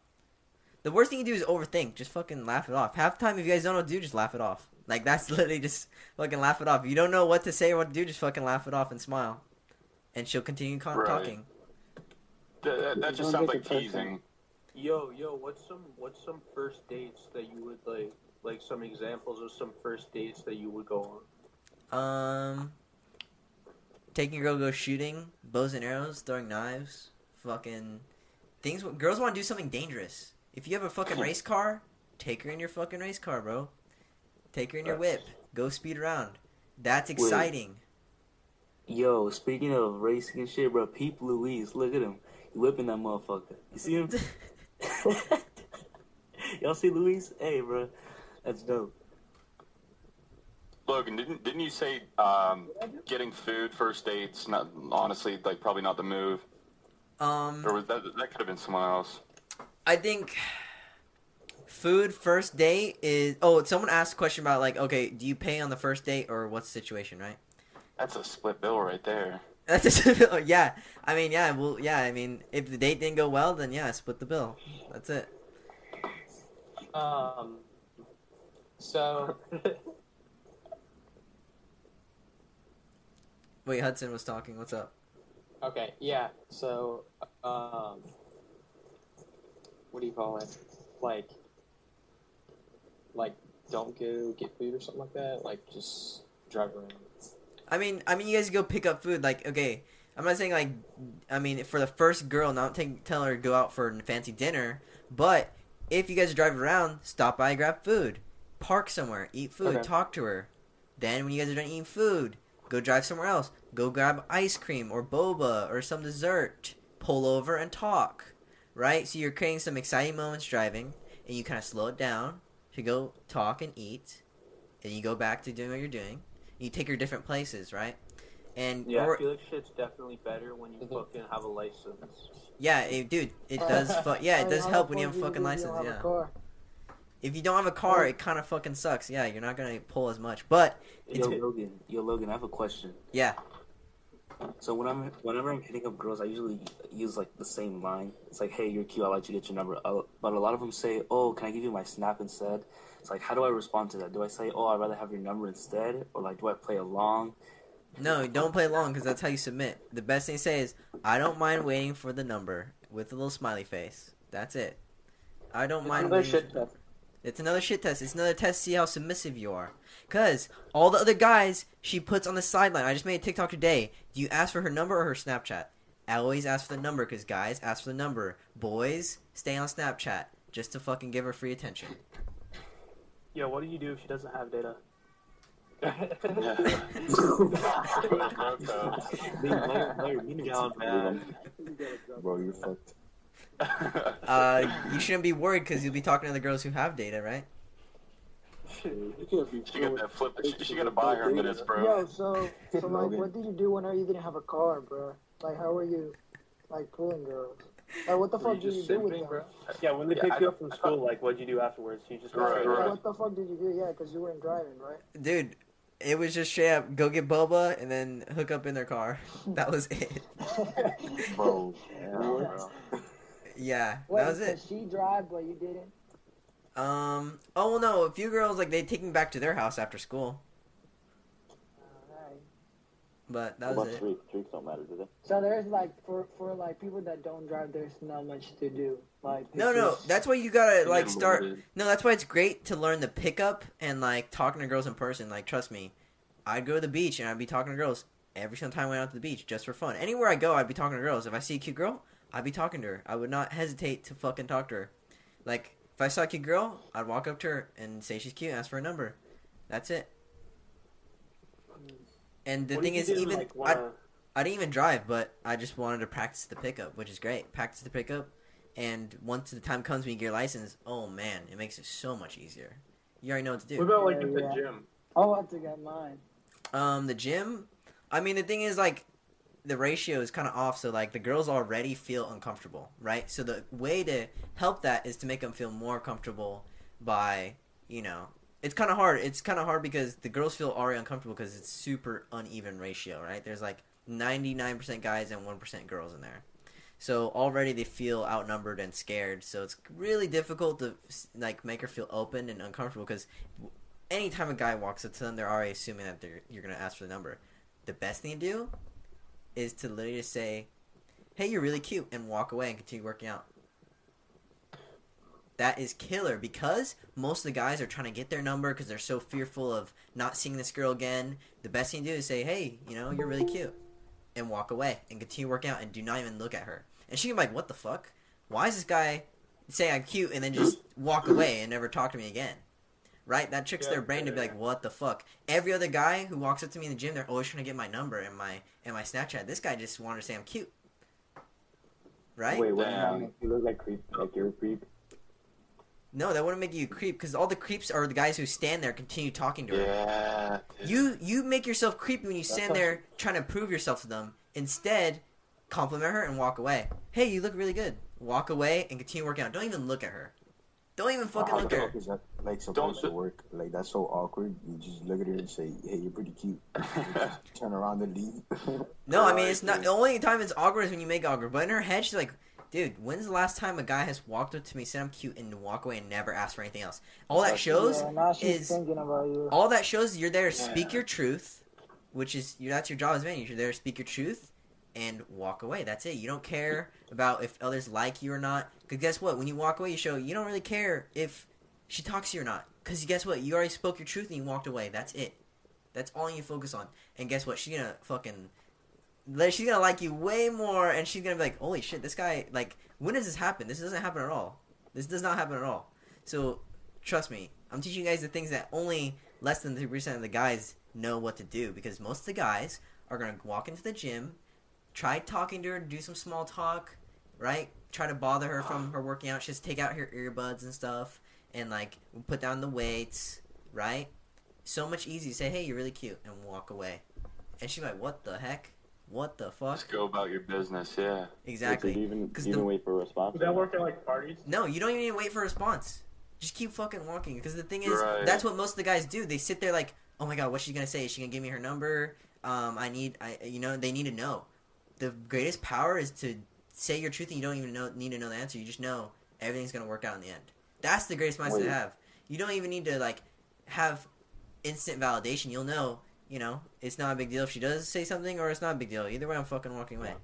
The worst thing you do is overthink. Just fucking laugh it off. Half the time, if you guys don't know what to do, just laugh it off. Like that's literally just fucking laugh it off. If you don't know what to say or what to do, just fucking laugh it off and smile, and she'll continue con- Right. talking. That, that, that just sounds like teasing. Yo, yo, what's some what's some first dates that you would like like some examples of some first dates that you would go on? Um, taking a girl to go shooting, bows and arrows, throwing knives, fucking things. Girls want to do something dangerous. If you have a fucking race car, take her in your fucking race car, bro. Take her in your whip. Go speed around. That's exciting. Yo, speaking of racing and shit, bro, Peep Louise, look at him. He whipping that motherfucker. You see him? Y'all see Louise? Hey, bro, that's dope. Logan, didn't didn't you say um, getting food first dates? Not honestly, like probably not the move. Um, Or was that that could have been someone else? I think food first date is. Oh, someone asked a question about like, okay, do you pay on the first date or what's the situation, right? That's a split bill right there. That's just, yeah. I mean, yeah. Well, yeah. I mean, if the date didn't go well, then yeah, split the bill. That's it. Um. So. Wait, Hudson was talking. What's up? Okay. Yeah. So. Um. What do you call it? Like. Like, don't go get food or something like that. Like, just drive around. I mean, I mean, you guys go pick up food. Like, okay, I'm not saying like, I mean, for the first girl, not take, tell her to go out for a fancy dinner. But if you guys drive around, stop by, grab food, park somewhere, eat food, Okay. talk to her. Then when you guys are done eating food, go drive somewhere else. Go grab ice cream or boba or some dessert. Pull over and talk. Right? So you're creating some exciting moments driving, and you kind of slow it down to go talk and eat, and you go back to doing what you're doing. You take her different places, right? And Yeah, or- I feel like shit's definitely better when you mm-hmm. fucking have a license. yeah, it, dude, it does. Fu- yeah, it does help when you have a fucking do if you license. don't have a Yeah. If you don't have a car, it kind of fucking sucks. Yeah, you're not gonna pull as much. But Yo, it's, Logan, yo, Logan, I have a question. yeah, So when I'm whenever I'm hitting up girls, I usually use like the same line. It's like, "Hey, you're cute. I'd like to get your number." Uh, But a lot of them say, "Oh, can I give you my snap instead?" It's like, how do I respond to that? Do I say, "Oh, I'd rather have your number instead," or like, do I play along? no, don't play along because that's how you submit. The best thing to say is, "I don't mind waiting for the number" with a little smiley face. That's it. I don't mind. another waiting shit for- test. It's another shit test. It's another test to see how submissive you are. Cause all the other guys she puts on the sideline. I just made a TikTok today. Do you ask for her number or her Snapchat? I always ask for the number because guys ask for the number. Boys stay on Snapchat just to fucking give her free attention. Yo, what do you do if she doesn't have data? Bro, you're fucked. Uh, you shouldn't be worried because you'll be talking to the girls who have data, right? She got that flip. She, she got to buy her minutes, bro. Yo, so so like, what did you do whenever you didn't have a car, bro? Like, how were you, like, pulling girls? Like, what the fuck did you do with them? Yeah, when they Yeah, pick I- you up from school, like, what'd you do afterwards? You just Right, right. What the fuck did you do? Yeah, because you weren't driving, right? Dude, it was just straight up go get boba and then hook up in their car. That was it. Bro, Yeah, Wait, that was it. she drive, but you didn't. Um. Oh well, no. A few girls like they take me back to their house after school, Alright. but that what was about it. streaks? Streaks don't matter, do they? So there's like for for like people that don't drive, there's not much to do. Like No, no. just- That's why you gotta like start. No, that's why it's great to learn the pickup and like talking to girls in person. Like, trust me, I'd go to the beach and I'd be talking to girls every single time I went out to the beach just for fun. Anywhere I go, I'd be talking to girls. If I see a cute girl, I'd be talking to her. I would not hesitate to fucking talk to her. Like, if I saw a cute girl, I'd walk up to her and say she's cute, and ask for a number. That's it. And the What thing is, you even like, I, wanna- I didn't even drive, but I just wanted to practice the pickup, which is great. Practice the pickup, and once the time comes when you get your license, oh man, it makes it so much easier. You already know what to do. What about like Yeah, at the yeah. gym? I want to get mine. Um, the gym. I mean, the thing is, like, the ratio is kind of off, so like the girls already feel uncomfortable, right? So the way to help that is to make them feel more comfortable by, you know, it's kind of hard. It's kind of hard because the girls feel already uncomfortable because it's super uneven ratio, right? There's like 99% guys and 1% girls in there. So already they feel outnumbered and scared. So it's really difficult to like make her feel open and uncomfortable because anytime a guy walks up to them, they're already assuming that you're gonna ask for the number. The best thing to do is to literally just say, "Hey, you're really cute," and walk away and continue working out. That is killer because most of the guys are trying to get their number because they're so fearful of not seeing this girl again. The best thing to do is say, "Hey, you know, you're really cute," and walk away and continue working out and do not even look at her. And she can be like, "What the fuck? Why is this guy say I'm cute and then just walk away and never talk to me again?" right? That tricks Yeah, their brain to be yeah, like, "What the fuck?" Every other guy who walks up to me in the gym, they're always trying to get my number and my and my Snapchat. This guy just wanted to say I'm cute, right? Wait, what? Damn. You look like creep, like you're a creep. No, that wouldn't make you a creep because all the creeps are the guys who stand there, continue talking to her. Yeah. You you make yourself creepy when you stand That's there trying to prove yourself to them. Instead, compliment her and walk away. Hey, you look really good. Walk away and continue working out. Don't even look at her. Don't even fucking look at her. fuck is that like supposed to work? Like that's so awkward. You just look at her and say, "Hey, you're pretty cute." Turn around and leave. No, I mean it's not. The only time it's awkward is when you make it awkward. But in her head, she's like, "Dude, when's the last time a guy has walked up to me, said I'm cute, and walk away and never asked for anything else?" All that shows Yeah, now she's is thinking about you. all that shows is you're there to speak Yeah. your truth, which is you that's your job as a man. You're there to speak your truth and walk away. That's it. You don't care about if others like you or not. Because guess what? When you walk away, you show you don't really care if she talks to you or not. Because guess what? You already spoke your truth and you walked away. That's it. That's all you focus on. And guess what? She's gonna fucking. She's gonna like you way more, and she's gonna be like, "Holy shit, this guy! Like, when does this happen? This doesn't happen at all. This does not happen at all." So, trust me, I'm teaching you guys the things that only less than three percent of the guys know what to do. Because most of the guys are gonna walk into the gym, try talking to her, do some small talk, right? Try to bother her from her working out. Just take out her earbuds and stuff, and like put down the weights, right? So much easier. Say, "Hey, you're really cute," and walk away. And she's like, "What the heck? What the fuck?" Just go about your business. Yeah. Exactly. Did you even 'Cause even the- wait for a response? Would that work at like parties? No, you don't even need to wait for a response. Just keep fucking walking. Because the thing is, Right. that's what most of the guys do. They sit there like, oh my god, what's she gonna say? Is she gonna give me her number? Um, I need, I, you know, they need to know. The greatest power is to say your truth and you don't even know need to know the answer. You just know everything's gonna work out in the end. That's the greatest mindset Wait. to have. You don't even need to like have instant validation. You'll know, you know, it's not a big deal if she does say something or it's not a big deal. Either way, I'm fucking walking away.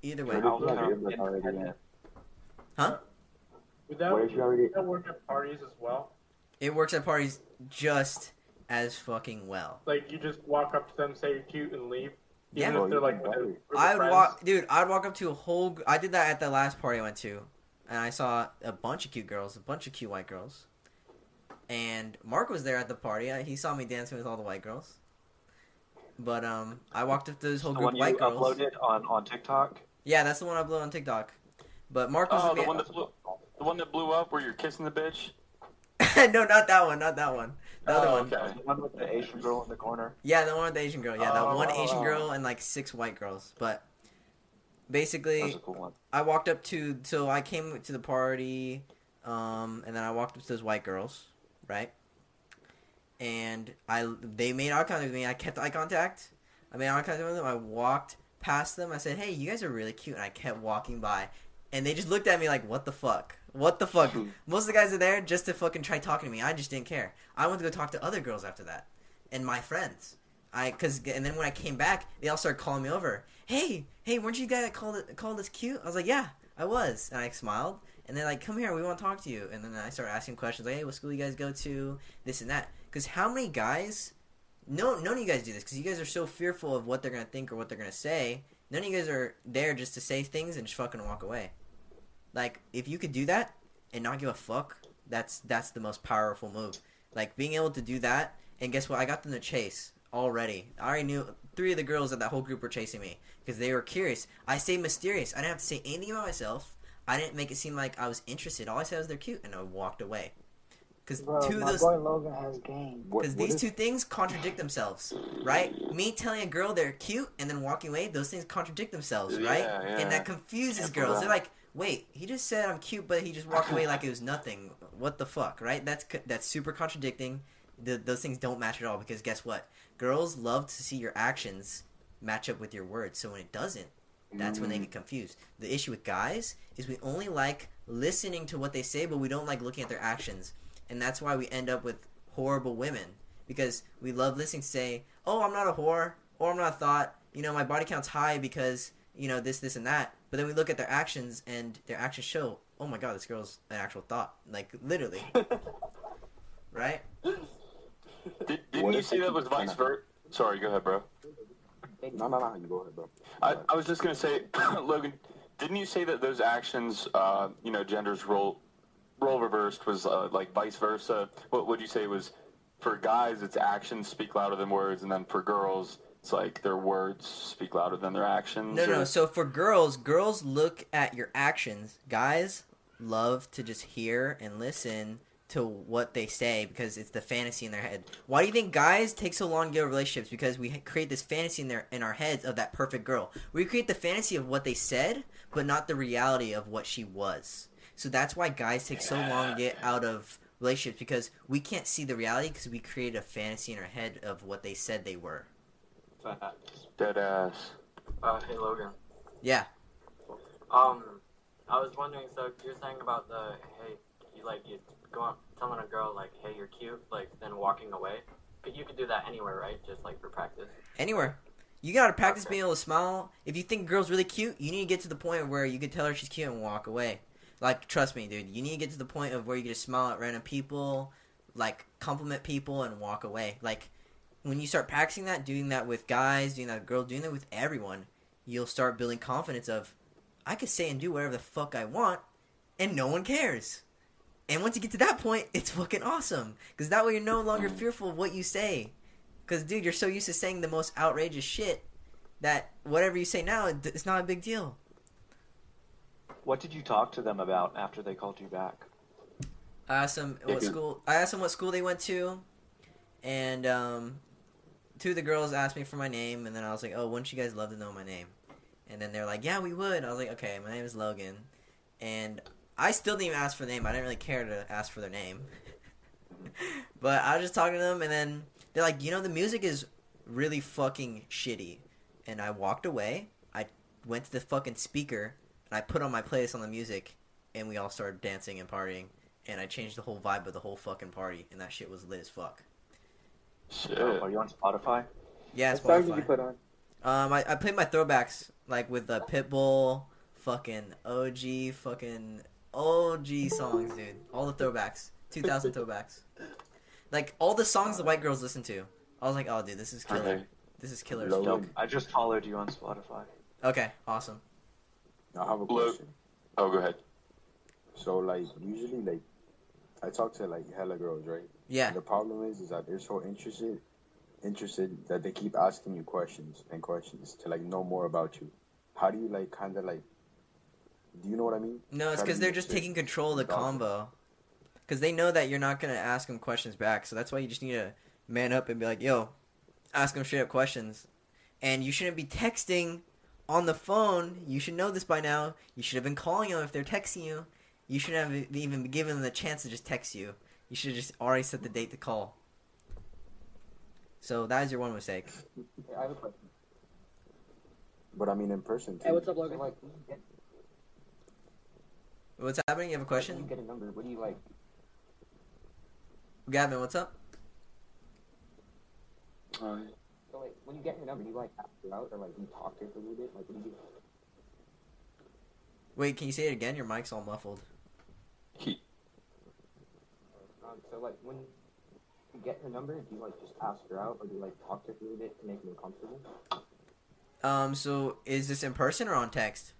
Either way. What if you have earbuds already in? Huh? Would that, What if you already? would that work at parties as well? It works at parties just as fucking well. Like you just walk up to them, say you're cute, and leave. Yeah. Even if they're like with a group of I would friends? walk, dude. I'd walk up to a whole. gr- I did that at the last party I went to, and I saw a bunch of cute girls, a bunch of cute white girls. And Mark was there at the party. He saw me dancing with all the white girls. But um, I walked up to this whole The group one of you white girls. uploaded on, on TikTok? Yeah, that's the one I uploaded on TikTok. But Mark was Oh, with the one that blew, the one that blew up where you're kissing the bitch. no, not that one. Not that one. The other Oh, one. okay. The one with the Asian girl in the corner? Yeah, the one with the Asian girl. Yeah, that Oh, one oh, Asian oh. girl and like six white girls. But basically, That's a cool one. I walked up to so I came to the party, um, and then I walked up to those white girls, right? And I they made eye contact with me. I kept eye contact. I made eye contact with them. I walked past them. I said, "Hey, you guys are really cute," and I kept walking by. And they just looked at me like, "What the fuck? What the fuck?" Hmm. Most of the guys are there just to fucking try talking to me. I just didn't care. I went to go talk to other girls after that, and my friends. I cause and then when I came back, they all started calling me over. Hey, hey, weren't you guy that called it called us cute? I was like, yeah, I was, and I smiled. And they're like, come here, we want to talk to you. And then I started asking questions like, hey, what school you guys go to? This and that. Because how many guys? No, none of you guys do this because you guys are so fearful of what they're gonna think or what they're gonna say. None of you guys are there just to say things and just fucking walk away. Like, if you could do that and not give a fuck, that's that's the most powerful move. Like being able to do that, and guess what? I got them to chase already. I already knew three of the girls of that whole group were chasing me because they were curious. I stayed mysterious. I didn't have to say anything about myself. I didn't make it seem like I was interested. All I said was they're cute, and I walked away. Because two of those boy Logan has game. because these two things contradict themselves, right? Me telling a girl they're cute and then walking away, those things contradict themselves, right? Yeah, yeah. And that confuses Can't girls. They're like, "Wait, he just said I'm cute, but he just walked away like it was nothing. What the fuck, right? That's that's super contradicting. The, those things don't match at all because guess what? Girls love to see your actions match up with your words. So when it doesn't, that's when they Mm. get confused. The issue with guys is we only like listening to what they say, but we don't like looking at their actions. And that's why we end up with horrible women. Because we love listening to say, oh, I'm not a whore, or I'm not a thought, you know, my body count's high because, you know, this, this, and that. But then we look at their actions, and their actions show, oh my god, this girl's an actual thought. Like, literally. right? Did, didn't you say that was vice versa? Sorry, go ahead, bro. No, no, no. You go ahead, bro. I, I was just gonna say, Logan, didn't you say that those actions, uh, you know, genders role role reversed was uh, like vice versa. What would you say was for guys? It's actions speak louder than words, and then for girls, it's like their words speak louder than their actions. No, or- no. So for girls, girls look at your actions. Guys love to just hear and listen to what they say because it's the fantasy in their head. Why do you think guys take so long to get relationships? Because we create this fantasy in their in our heads of that perfect girl. We create the fantasy of what they said, but not the reality of what she was. So that's why guys take so long to get out of relationships because we can't see the reality because we create a fantasy in our head of what they said they were. Dead ass. Uh, hey Logan. Yeah. Um, I was wondering. So you're saying about the hey, you like you go up telling a girl like, hey, you're cute, like then walking away. But you could do that anywhere, right? Just like for practice. Anywhere. You gotta practice being able to smile. If you think a girl's really cute, you need to get to the point where you can tell her she's cute and walk away. Like, trust me, dude. You need to get to the point of where you can just smile at random people, like compliment people, and walk away. Like, when you start practicing that, doing that with guys, doing that with girls, doing that with everyone, you'll start building confidence of, I could say and do whatever the fuck I want, and no one cares. And once you get to that point, it's fucking awesome. Because that way you're no longer fearful of what you say. Because, dude, you're so used to saying the most outrageous shit that whatever you say now, it's not a big deal. What did you talk to them about after they called you back? I asked them what school. I asked them what school they went to, and um, two of the girls asked me for my name, and then I was like, "Oh, wouldn't you guys love to know my name?" And then they're like, "Yeah, we would." I was like, "Okay, my name is Logan," and I still didn't even ask for the name. I didn't really care to ask for their name, but I was just talking to them, and then they're like, "You know, the music is really fucking shitty," and I walked away. I went to the fucking speaker and I put on my playlist on the music, and we all started dancing and partying, and I changed the whole vibe of the whole fucking party, and that shit was lit as fuck. Shit. Oh, are you on Spotify? Yeah, What song did you put on? Um, I, I played my throwbacks like with the Pitbull, fucking OG, fucking OG songs, dude. All the throwbacks, 2000 throwbacks. Like all the songs the white girls listen to. I was like, oh, dude, this is killer. Okay. This is killer. as Dope. I just followed you on Spotify. Okay, awesome. I have a question. Oh, go ahead. So like usually like I talk to like hella girls, right? Yeah. And the problem is is that they're so interested interested that they keep asking you questions and questions to like know more about you. How do you like kind of like do you know what I mean? No, it's because they're just taking control of the combo. Because they know that you're not gonna ask them questions back, so that's why you just need to man up and be like, "Yo, ask them straight up questions." And you shouldn't be texting on the phone. You should know this by now. You should have been calling them if they're texting you. You shouldn't have even given them the chance to just text you. You should have just already set the date to call. So that is your one mistake. I have a question. But I mean in person too. Hey, what's up, Logan? So, like, you get, What's happening? You have a when you question, get a number, what do you like? Gavin? What's up? So, like, when you get your number, do you like ask her out or like you talk to her for a little bit? Like, what do you do? Wait, can you say it again? Your mic's all muffled. Um, so, like, when you get her number, do you like just ask her out or do you like talk to her a bit to make her comfortable? Um, so is this in person or on text?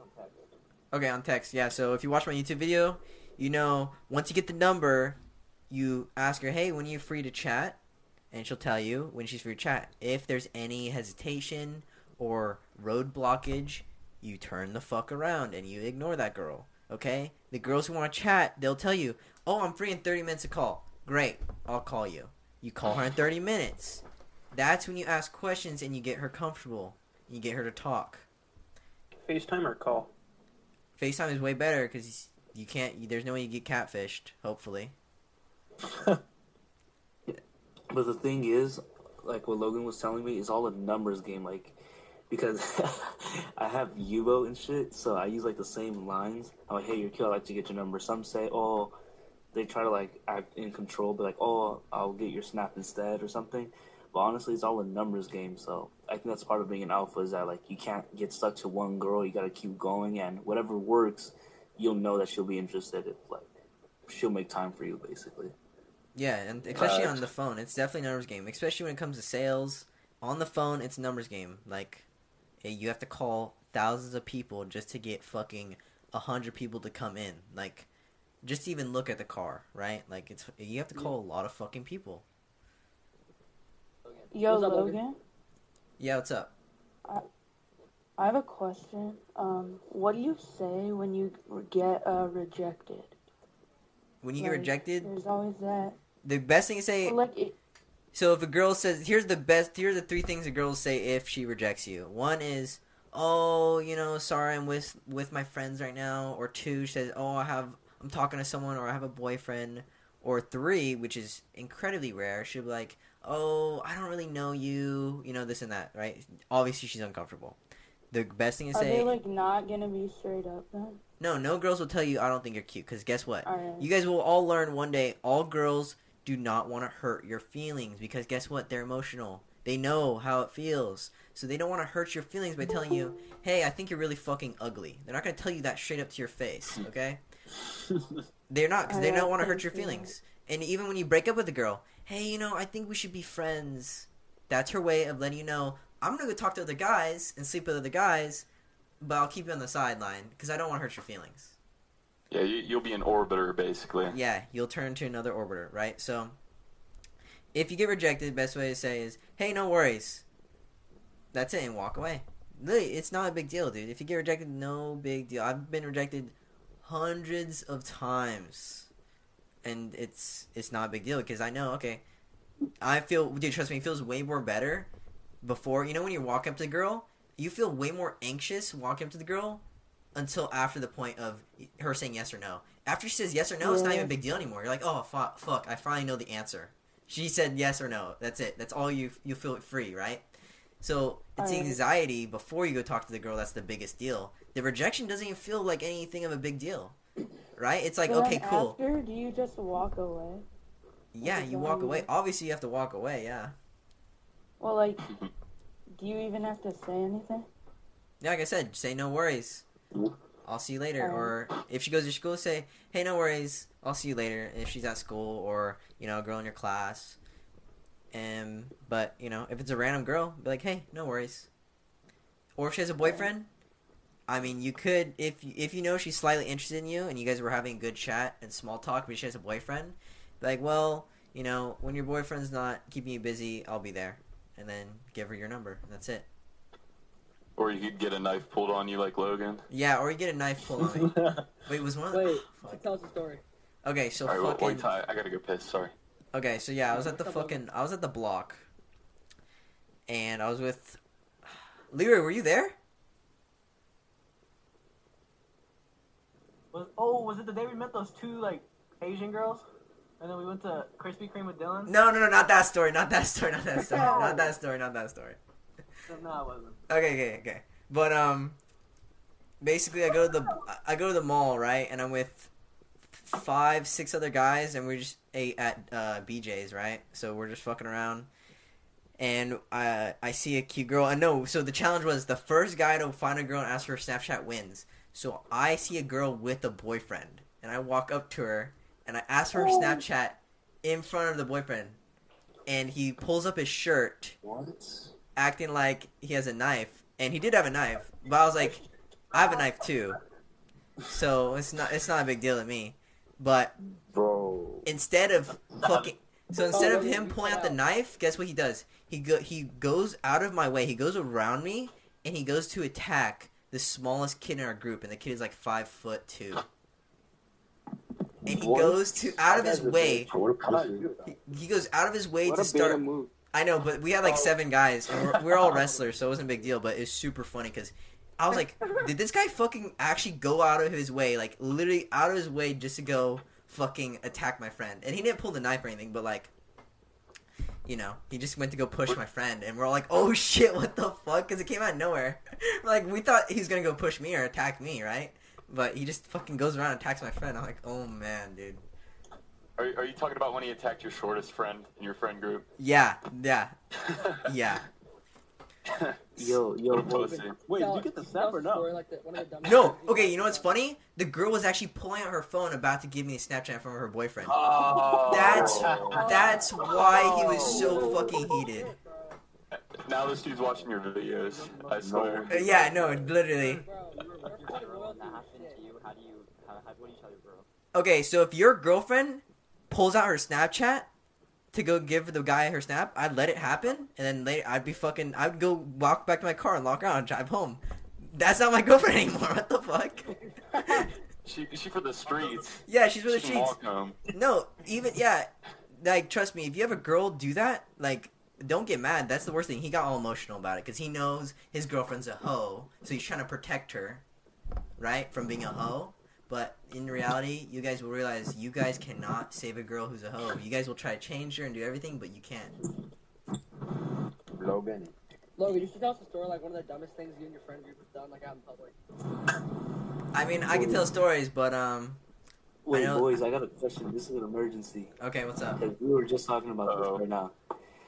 On text. Okay, on text. Yeah, so if you watch my YouTube video, you know, once you get the number, you ask her, hey, when are you free to chat? And she'll tell you when she's free to chat. If there's any hesitation or road blockage, you turn the fuck around and you ignore that girl. Okay? The girls who want to chat, they'll tell you, oh, I'm free in 30 minutes to call. Great, I'll call you. You call her in 30 minutes. That's when you ask questions and you get her comfortable. You get her to talk. FaceTime or call? FaceTime is way better because you can't. There's no way you get catfished. Hopefully. But the thing is, like what Logan was telling me, is all a numbers game. Like, because I have Yubo and shit, so I use like the same lines. I'm like, hey, you're cute. I'd like to get your number. Some say, oh, they try to like act in control, but like, oh, I'll get your snap instead or something. But honestly, it's all a numbers game. So I think that's part of being an alpha is that like you can't get stuck to one girl. You got to keep going, and whatever works, you'll know that she'll be interested if like she'll make time for you, basically. Yeah, and uh, especially Right. on the phone, it's definitely a numbers game. Especially when it comes to sales on the phone, it's a numbers game. Like, you have to call thousands of people just to get fucking a hundred people to come in. Like, just to even look at the car, right? Like, it's you have to call a lot of fucking people. Yo, What's up, Logan. Logan? Yeah, what's up? I, I have a question. Um, what do you say when you get uh, rejected? When you get rejected, There's always that. the best thing to say. Like it, So if a girl says, here's the best, here are the three things a girl will say if she rejects you. One is, oh, you know, sorry, I'm with with my friends right now. Or two, she says, oh, I have, I'm talking to someone, or I have a boyfriend. Or three, which is incredibly rare, she'll be like, oh, I don't really know you, you know, this and that, right? Obviously, she's uncomfortable. The best thing to are say, they like not gonna be straight up then? no, no girls will tell you I don't think you're cute. Because guess what? Alright. You guys will all learn one day. All girls do not want to hurt your feelings because guess what? They're emotional. They know how it feels, so they don't want to hurt your feelings by telling you, "Hey, I think you're really fucking ugly." They're not gonna tell you that straight up to your face. Okay? They're not because they don't want to hurt your feelings. And even when you break up with a girl, hey, you know, I think we should be friends. That's her way of letting you know I'm gonna go talk to other guys and sleep with other guys, but I'll keep you on the sideline because I don't want to hurt your feelings. Yeah, you, you'll be an orbiter basically. Yeah, you'll turn to another orbiter, right? So, if you get rejected, best way to say is, "Hey, no worries." That's it, and walk away. Really, it's not a big deal, dude. If you get rejected, no big deal. I've been rejected hundreds of times, and it's it's not a big deal because I know, okay, I feel, dude. Trust me, it feels way more better before. You know, when you walk up to the girl, you feel way more anxious walking up to the girl until after the point of her saying yes or no. After she says yes or no, it's not even a big deal anymore. You're like, oh fuck, fuck, I finally know the answer. She said yes or no. That's it. That's all you you feel free, right? So it's the Alright. anxiety before you go talk to the girl that's the biggest deal. The rejection doesn't even feel like anything of a big deal, right? It's like So okay, cool. After, do you just walk away? Yeah, you walk away. Obviously, you have to walk away. Yeah. Well, like, do you even have to say anything? Yeah, like I said, say no worries. I'll see you later. Alright. Or if she goes to school, say, hey, no worries. I'll see you later. If she's at school or you know, a girl in your class. And but you know, if it's a random girl, be like, hey, no worries. Or if she has a boyfriend, I mean, you could if if you know she's slightly interested in you and you guys were having a good chat and small talk, but she has a boyfriend, be like, well, you know, when your boyfriend's not keeping you busy, I'll be there, and then give her your number. And that's it. Or you could get a knife pulled on you like Logan. Yeah, or you get a knife pulled on you. Wait, was one? Wait, fuck. tell us the story. Okay, so All right, fucking. wait, Ty, I gotta go piss. Sorry. Okay, so yeah, I was at the fucking. I was at the block, and I was with. Leroy, were you there? Was, oh, was it the day we met those two like Asian girls, and then we went to Krispy Kreme with Dylan? No, no, no, not that story, not that story, not that story, not that story, not that story. No, I wasn't. Okay, okay, okay. But um, basically, I go to the I go to the mall, right, and I'm with five, six other guys, and we're just a, at uh, BJ's, right. So we're just fucking around, and I I see a cute girl. I know. So the challenge was the first guy to find a girl and ask for her Snapchat wins. So I see a girl with a boyfriend, and I walk up to her, and I ask for her Snapchat in front of the boyfriend, and he pulls up his shirt acting like he has a knife, and he did have a knife, but I was like, I have a knife too, so it's not it's not a big deal to me. But Bro. instead of fucking, so instead of him pulling out the knife, guess what he does? He go he goes out of my way. He goes around me, and he goes to attack the smallest kid in our group, and the kid is like five foot two. And he What? goes to out of his way. Pussy. He goes out of his way What to start. move. I know, but we had like seven guys, and we're, we're all wrestlers, so it wasn't a big deal. But it's super funny because I was like, did this guy fucking actually go out of his way, like literally out of his way, just to go fucking attack my friend? And he didn't pull the knife or anything, but like, you know, he just went to go push my friend, and we're all like, oh shit, what the fuck? Because it came out of nowhere. like we thought he's gonna go push me or attack me, right? But he just fucking goes around and attacks my friend. I'm like, oh man, dude. Are, are you talking about when he attacked your shortest friend in your friend group? Yeah, yeah, yeah. Yo, yo, What a pussy. Wait, did you get the snap or no? Like the, one of the No, okay, you know what's funny? The girl was actually pulling out her phone about to give me a Snapchat from her boyfriend. Oh. That's that's why he was so fucking heated. Now this dude's watching your videos. I swear. Uh, yeah, no, literally. Bro, you're, you're fucking royalty That with happened shit. to you. What do you tell your girl? Okay, so if your girlfriend pulls out her Snapchat to go give the guy her snap, I'd let it happen, and then later I'd be fucking. I'd go walk back to my car and lock around and drive home. That's not my girlfriend anymore. What the fuck? She she for the streets. Yeah, she's for the She streets. No, even yeah, like trust me, if you have a girl do that, like don't get mad. That's the worst thing. He got all emotional about it because he knows his girlfriend's a hoe, so he's trying to protect her, right, from being a hoe. But in reality, you guys will realize you guys cannot save a girl who's a hoe. You guys will try to change her and do everything, but you can't. Logan. Logan, you should tell us a story like one of the dumbest things you and your friend group have done, like out in public. I mean, I can tell stories, but um, Wait, I know- boys, I got a question. This is an emergency. Okay, what's up? up? 'Cause we were just talking about this right now.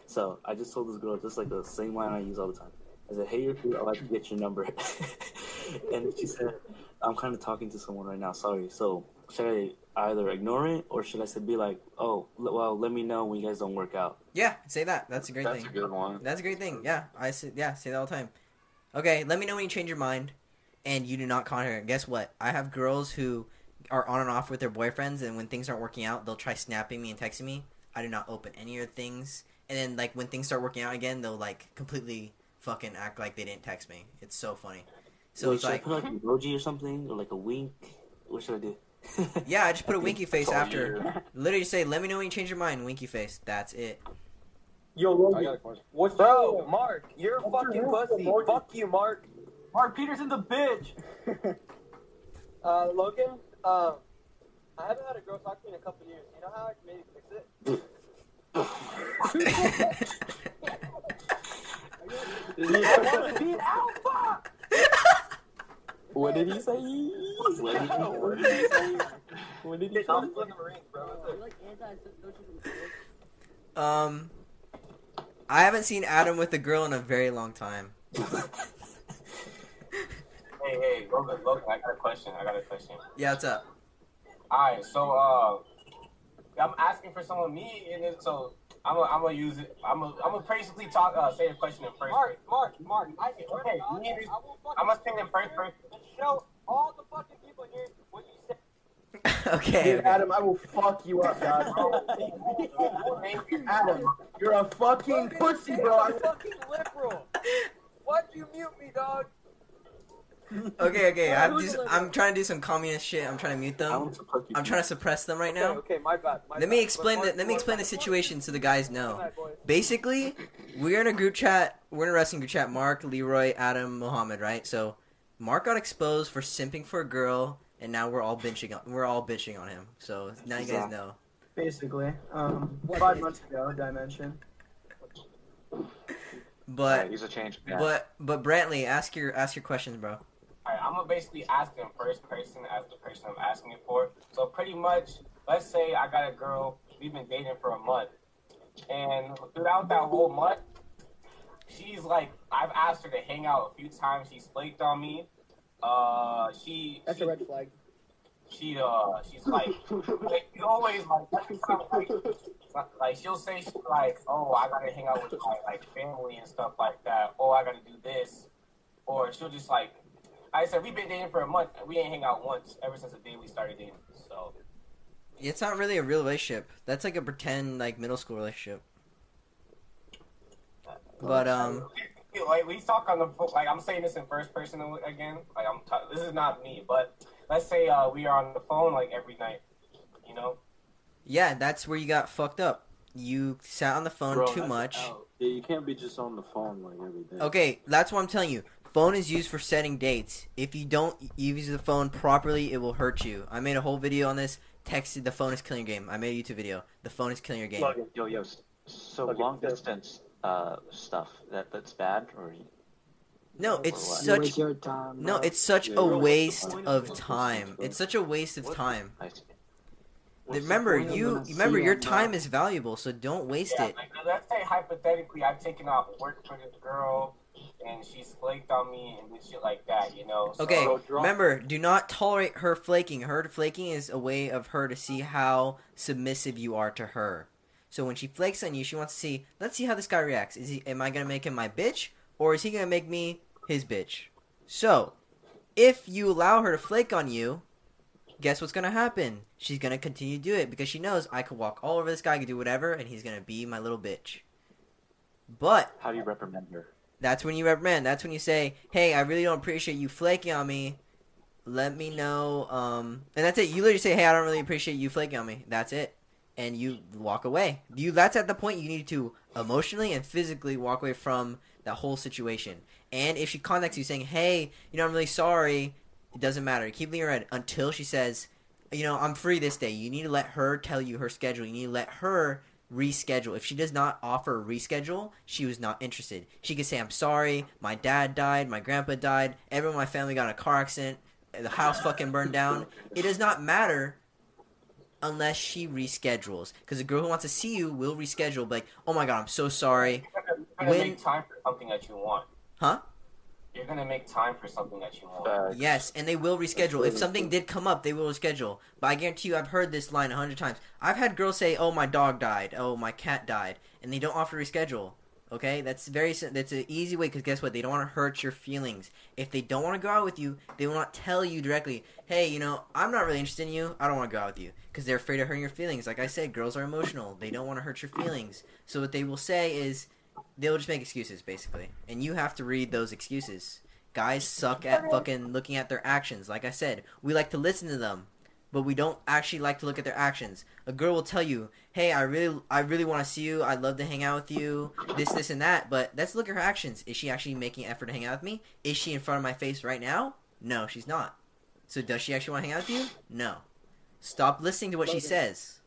So I just told this girl just like the same line I use all the time. I said, "Hey, you're cute. I'd like to get your number." and she said, "I'm kind of talking to someone right now. Sorry. So should I either ignore it or should I say be like, oh, l- well, let me know when you guys don't work out." Yeah, say that. That's a great That's thing. a good one. That's a great thing. Yeah, I say yeah, say that all the time. Okay, let me know when you change your mind, and you do not contact her. Guess what? I have girls who are on and off with their boyfriends, and when things aren't working out, they'll try snapping me and texting me. I do not open any of their things, and then like when things start working out again, they'll like completely fucking act like they didn't text me. It's so funny. So Wait, it's should like, I put like an emoji or something or like a wink? What should I do? yeah, I just put a winky face after. Literally say, "Let me know when you change your mind." Winky face. That's it. Yo, Logan, what's Bro, Mark, you're a What's fucking your pussy. emoji? Fuck you, Mark. Mark Peterson's a bitch. Uh, Logan, um, I haven't had a girl talk to me in a couple years. You know how I can maybe fix it? I want to be an alpha. What did he say? What did he- What did he say? What did he say? I'm in the ring, bro. You like anti-social Um, I haven't seen Adam with a girl in a very long time. Hey, hey, Logan, Logan, I got a question. I got a question. Yeah, what's up? Alright, so uh, I'm asking for someone me, and then, so I'm gonna I'm gonna use it. I'm gonna I'm gonna basically talk uh, say the question in first. Mark, Mark, Mark, I can Okay, God, need I will I'm gonna say it in first person. show all the fucking people here what you said. Okay. Dude, Adam, I will fuck you up, dog. Adam, you're a fucking pussy, bro. I'm fucking liberal. Why'd you mute me, dog? Okay, okay. I'm who's just, I'm trying to do some communist shit. I'm trying to mute them. I'm trying to suppress them right now. Okay, okay, my bad. My Let me explain But the let me explain the situation so the guys know. Basically, we're in a group chat. We're in a wrestling group chat. Mark, Leroy, Adam, Mohammed, right? So, Mark got exposed for simping for a girl, and now we're all bitching. On, we're all bitching on him. So now you guys know. Basically, um, five months ago, Dimension. But he's a change man. but but Brantley, ask your ask your questions, bro. I'm gonna basically ask him first person as the person I'm asking it for. So pretty much, let's say I got a girl, we've been dating for a month, and throughout that whole month, she's like, I've asked her to hang out a few times. She's flaked on me. Uh, she. That's she, a red flag. She uh, she's like, like she always like, like, like she'll say she's like, oh, I gotta hang out with my like family and stuff like that. Oh, I gotta do this, or she'll just like, I said we've been dating for a month we ain't hang out once ever since the day we started dating. So It's not really a real relationship. That's like a pretend like middle school relationship. But um, like we talk on the phone. Like I'm saying this in first person again. Like I'm. T- this is not me, but let's say uh, we are on the phone like every night. You know. yeah, that's where you got fucked up. You sat on the phone Bro, too much. out. Yeah, you can't be just on the phone like every day. Okay, that's what I'm telling you. Phone is used for setting dates. If you don't use the phone properly, it will hurt you. I made a whole video on this. Texted the phone is killing your game. I made a YouTube video. The phone is killing your game. Yo, yo, s- so Logan, long yeah. distance uh, stuff that that's bad or No, it's what? such Waste your time, no, it's such Yeah, a waste of of time. It's such a waste of time. What's Remember, you remember your time is valuable, so don't waste Yeah, it. like, let's say hypothetically, I've taken off work for this girl, and she's flaked on me and shit like that. You know. So, Okay, remember, do not tolerate her flaking. Her flaking is a way of her to see how submissive you are to her. So when she flakes on you, she wants to see, let's see how this guy reacts. Is he am I going to make him my bitch or is he going to make me his bitch? So, if you allow her to flake on you, guess what's gonna happen? She's gonna continue to do it because she knows I could walk all over this guy, I could do whatever, and he's gonna be my little bitch. But How do you reprimand her? That's when you reprimand. That's when you say, "Hey, I really don't appreciate you flaking on me. Let me know." Um, and that's it. You literally say, "Hey, I don't really appreciate you flaking on me." That's it, and you walk away. You that's at the point you need to emotionally and physically walk away from that whole situation. And if she contacts you saying, "Hey, you know, I'm really sorry," it doesn't matter. Keep leaving red until she says, "You know, I'm free this day." You need to let her tell you her schedule. You need to let her reschedule. If she does not offer a reschedule, she was not interested. She could say, I'm sorry, my dad died, my grandpa died, everyone in my family got in a car accident, the house fucking burned down. It does not matter unless she reschedules. Because a girl who wants to see you will reschedule, be like, oh my god, I'm so sorry. You're When- make time for something that you want. Huh? You're gonna make time for something that you want. Yes, and they will reschedule. If something did come up, they will reschedule. But I guarantee you, I've heard this line a hundred times. I've had girls say, "Oh, my dog died. Oh, my cat died," and they don't offer to reschedule. Okay, that's very that's an easy way because guess what? They don't want to hurt your feelings. If they don't want to go out with you, they will not tell you directly. Hey, you know, I'm not really interested in you. I don't want to go out with you because they're afraid of hurting your feelings. Like I said, girls are emotional. They don't want to hurt your feelings. So what they will say is, they'll just make excuses basically, and you have to read those excuses. Guys suck at fucking looking at their actions. Like I said, we like to listen to them, but we don't actually like to look at their actions. A girl will tell you, "Hey, I really, I really want to see you. I'd love to hang out with you. This, this, and that." But let's look at her actions. Is she actually making effort to hang out with me? Is she in front of my face right now? No, she's not. So does she actually want to hang out with you? No. Stop listening to what she says.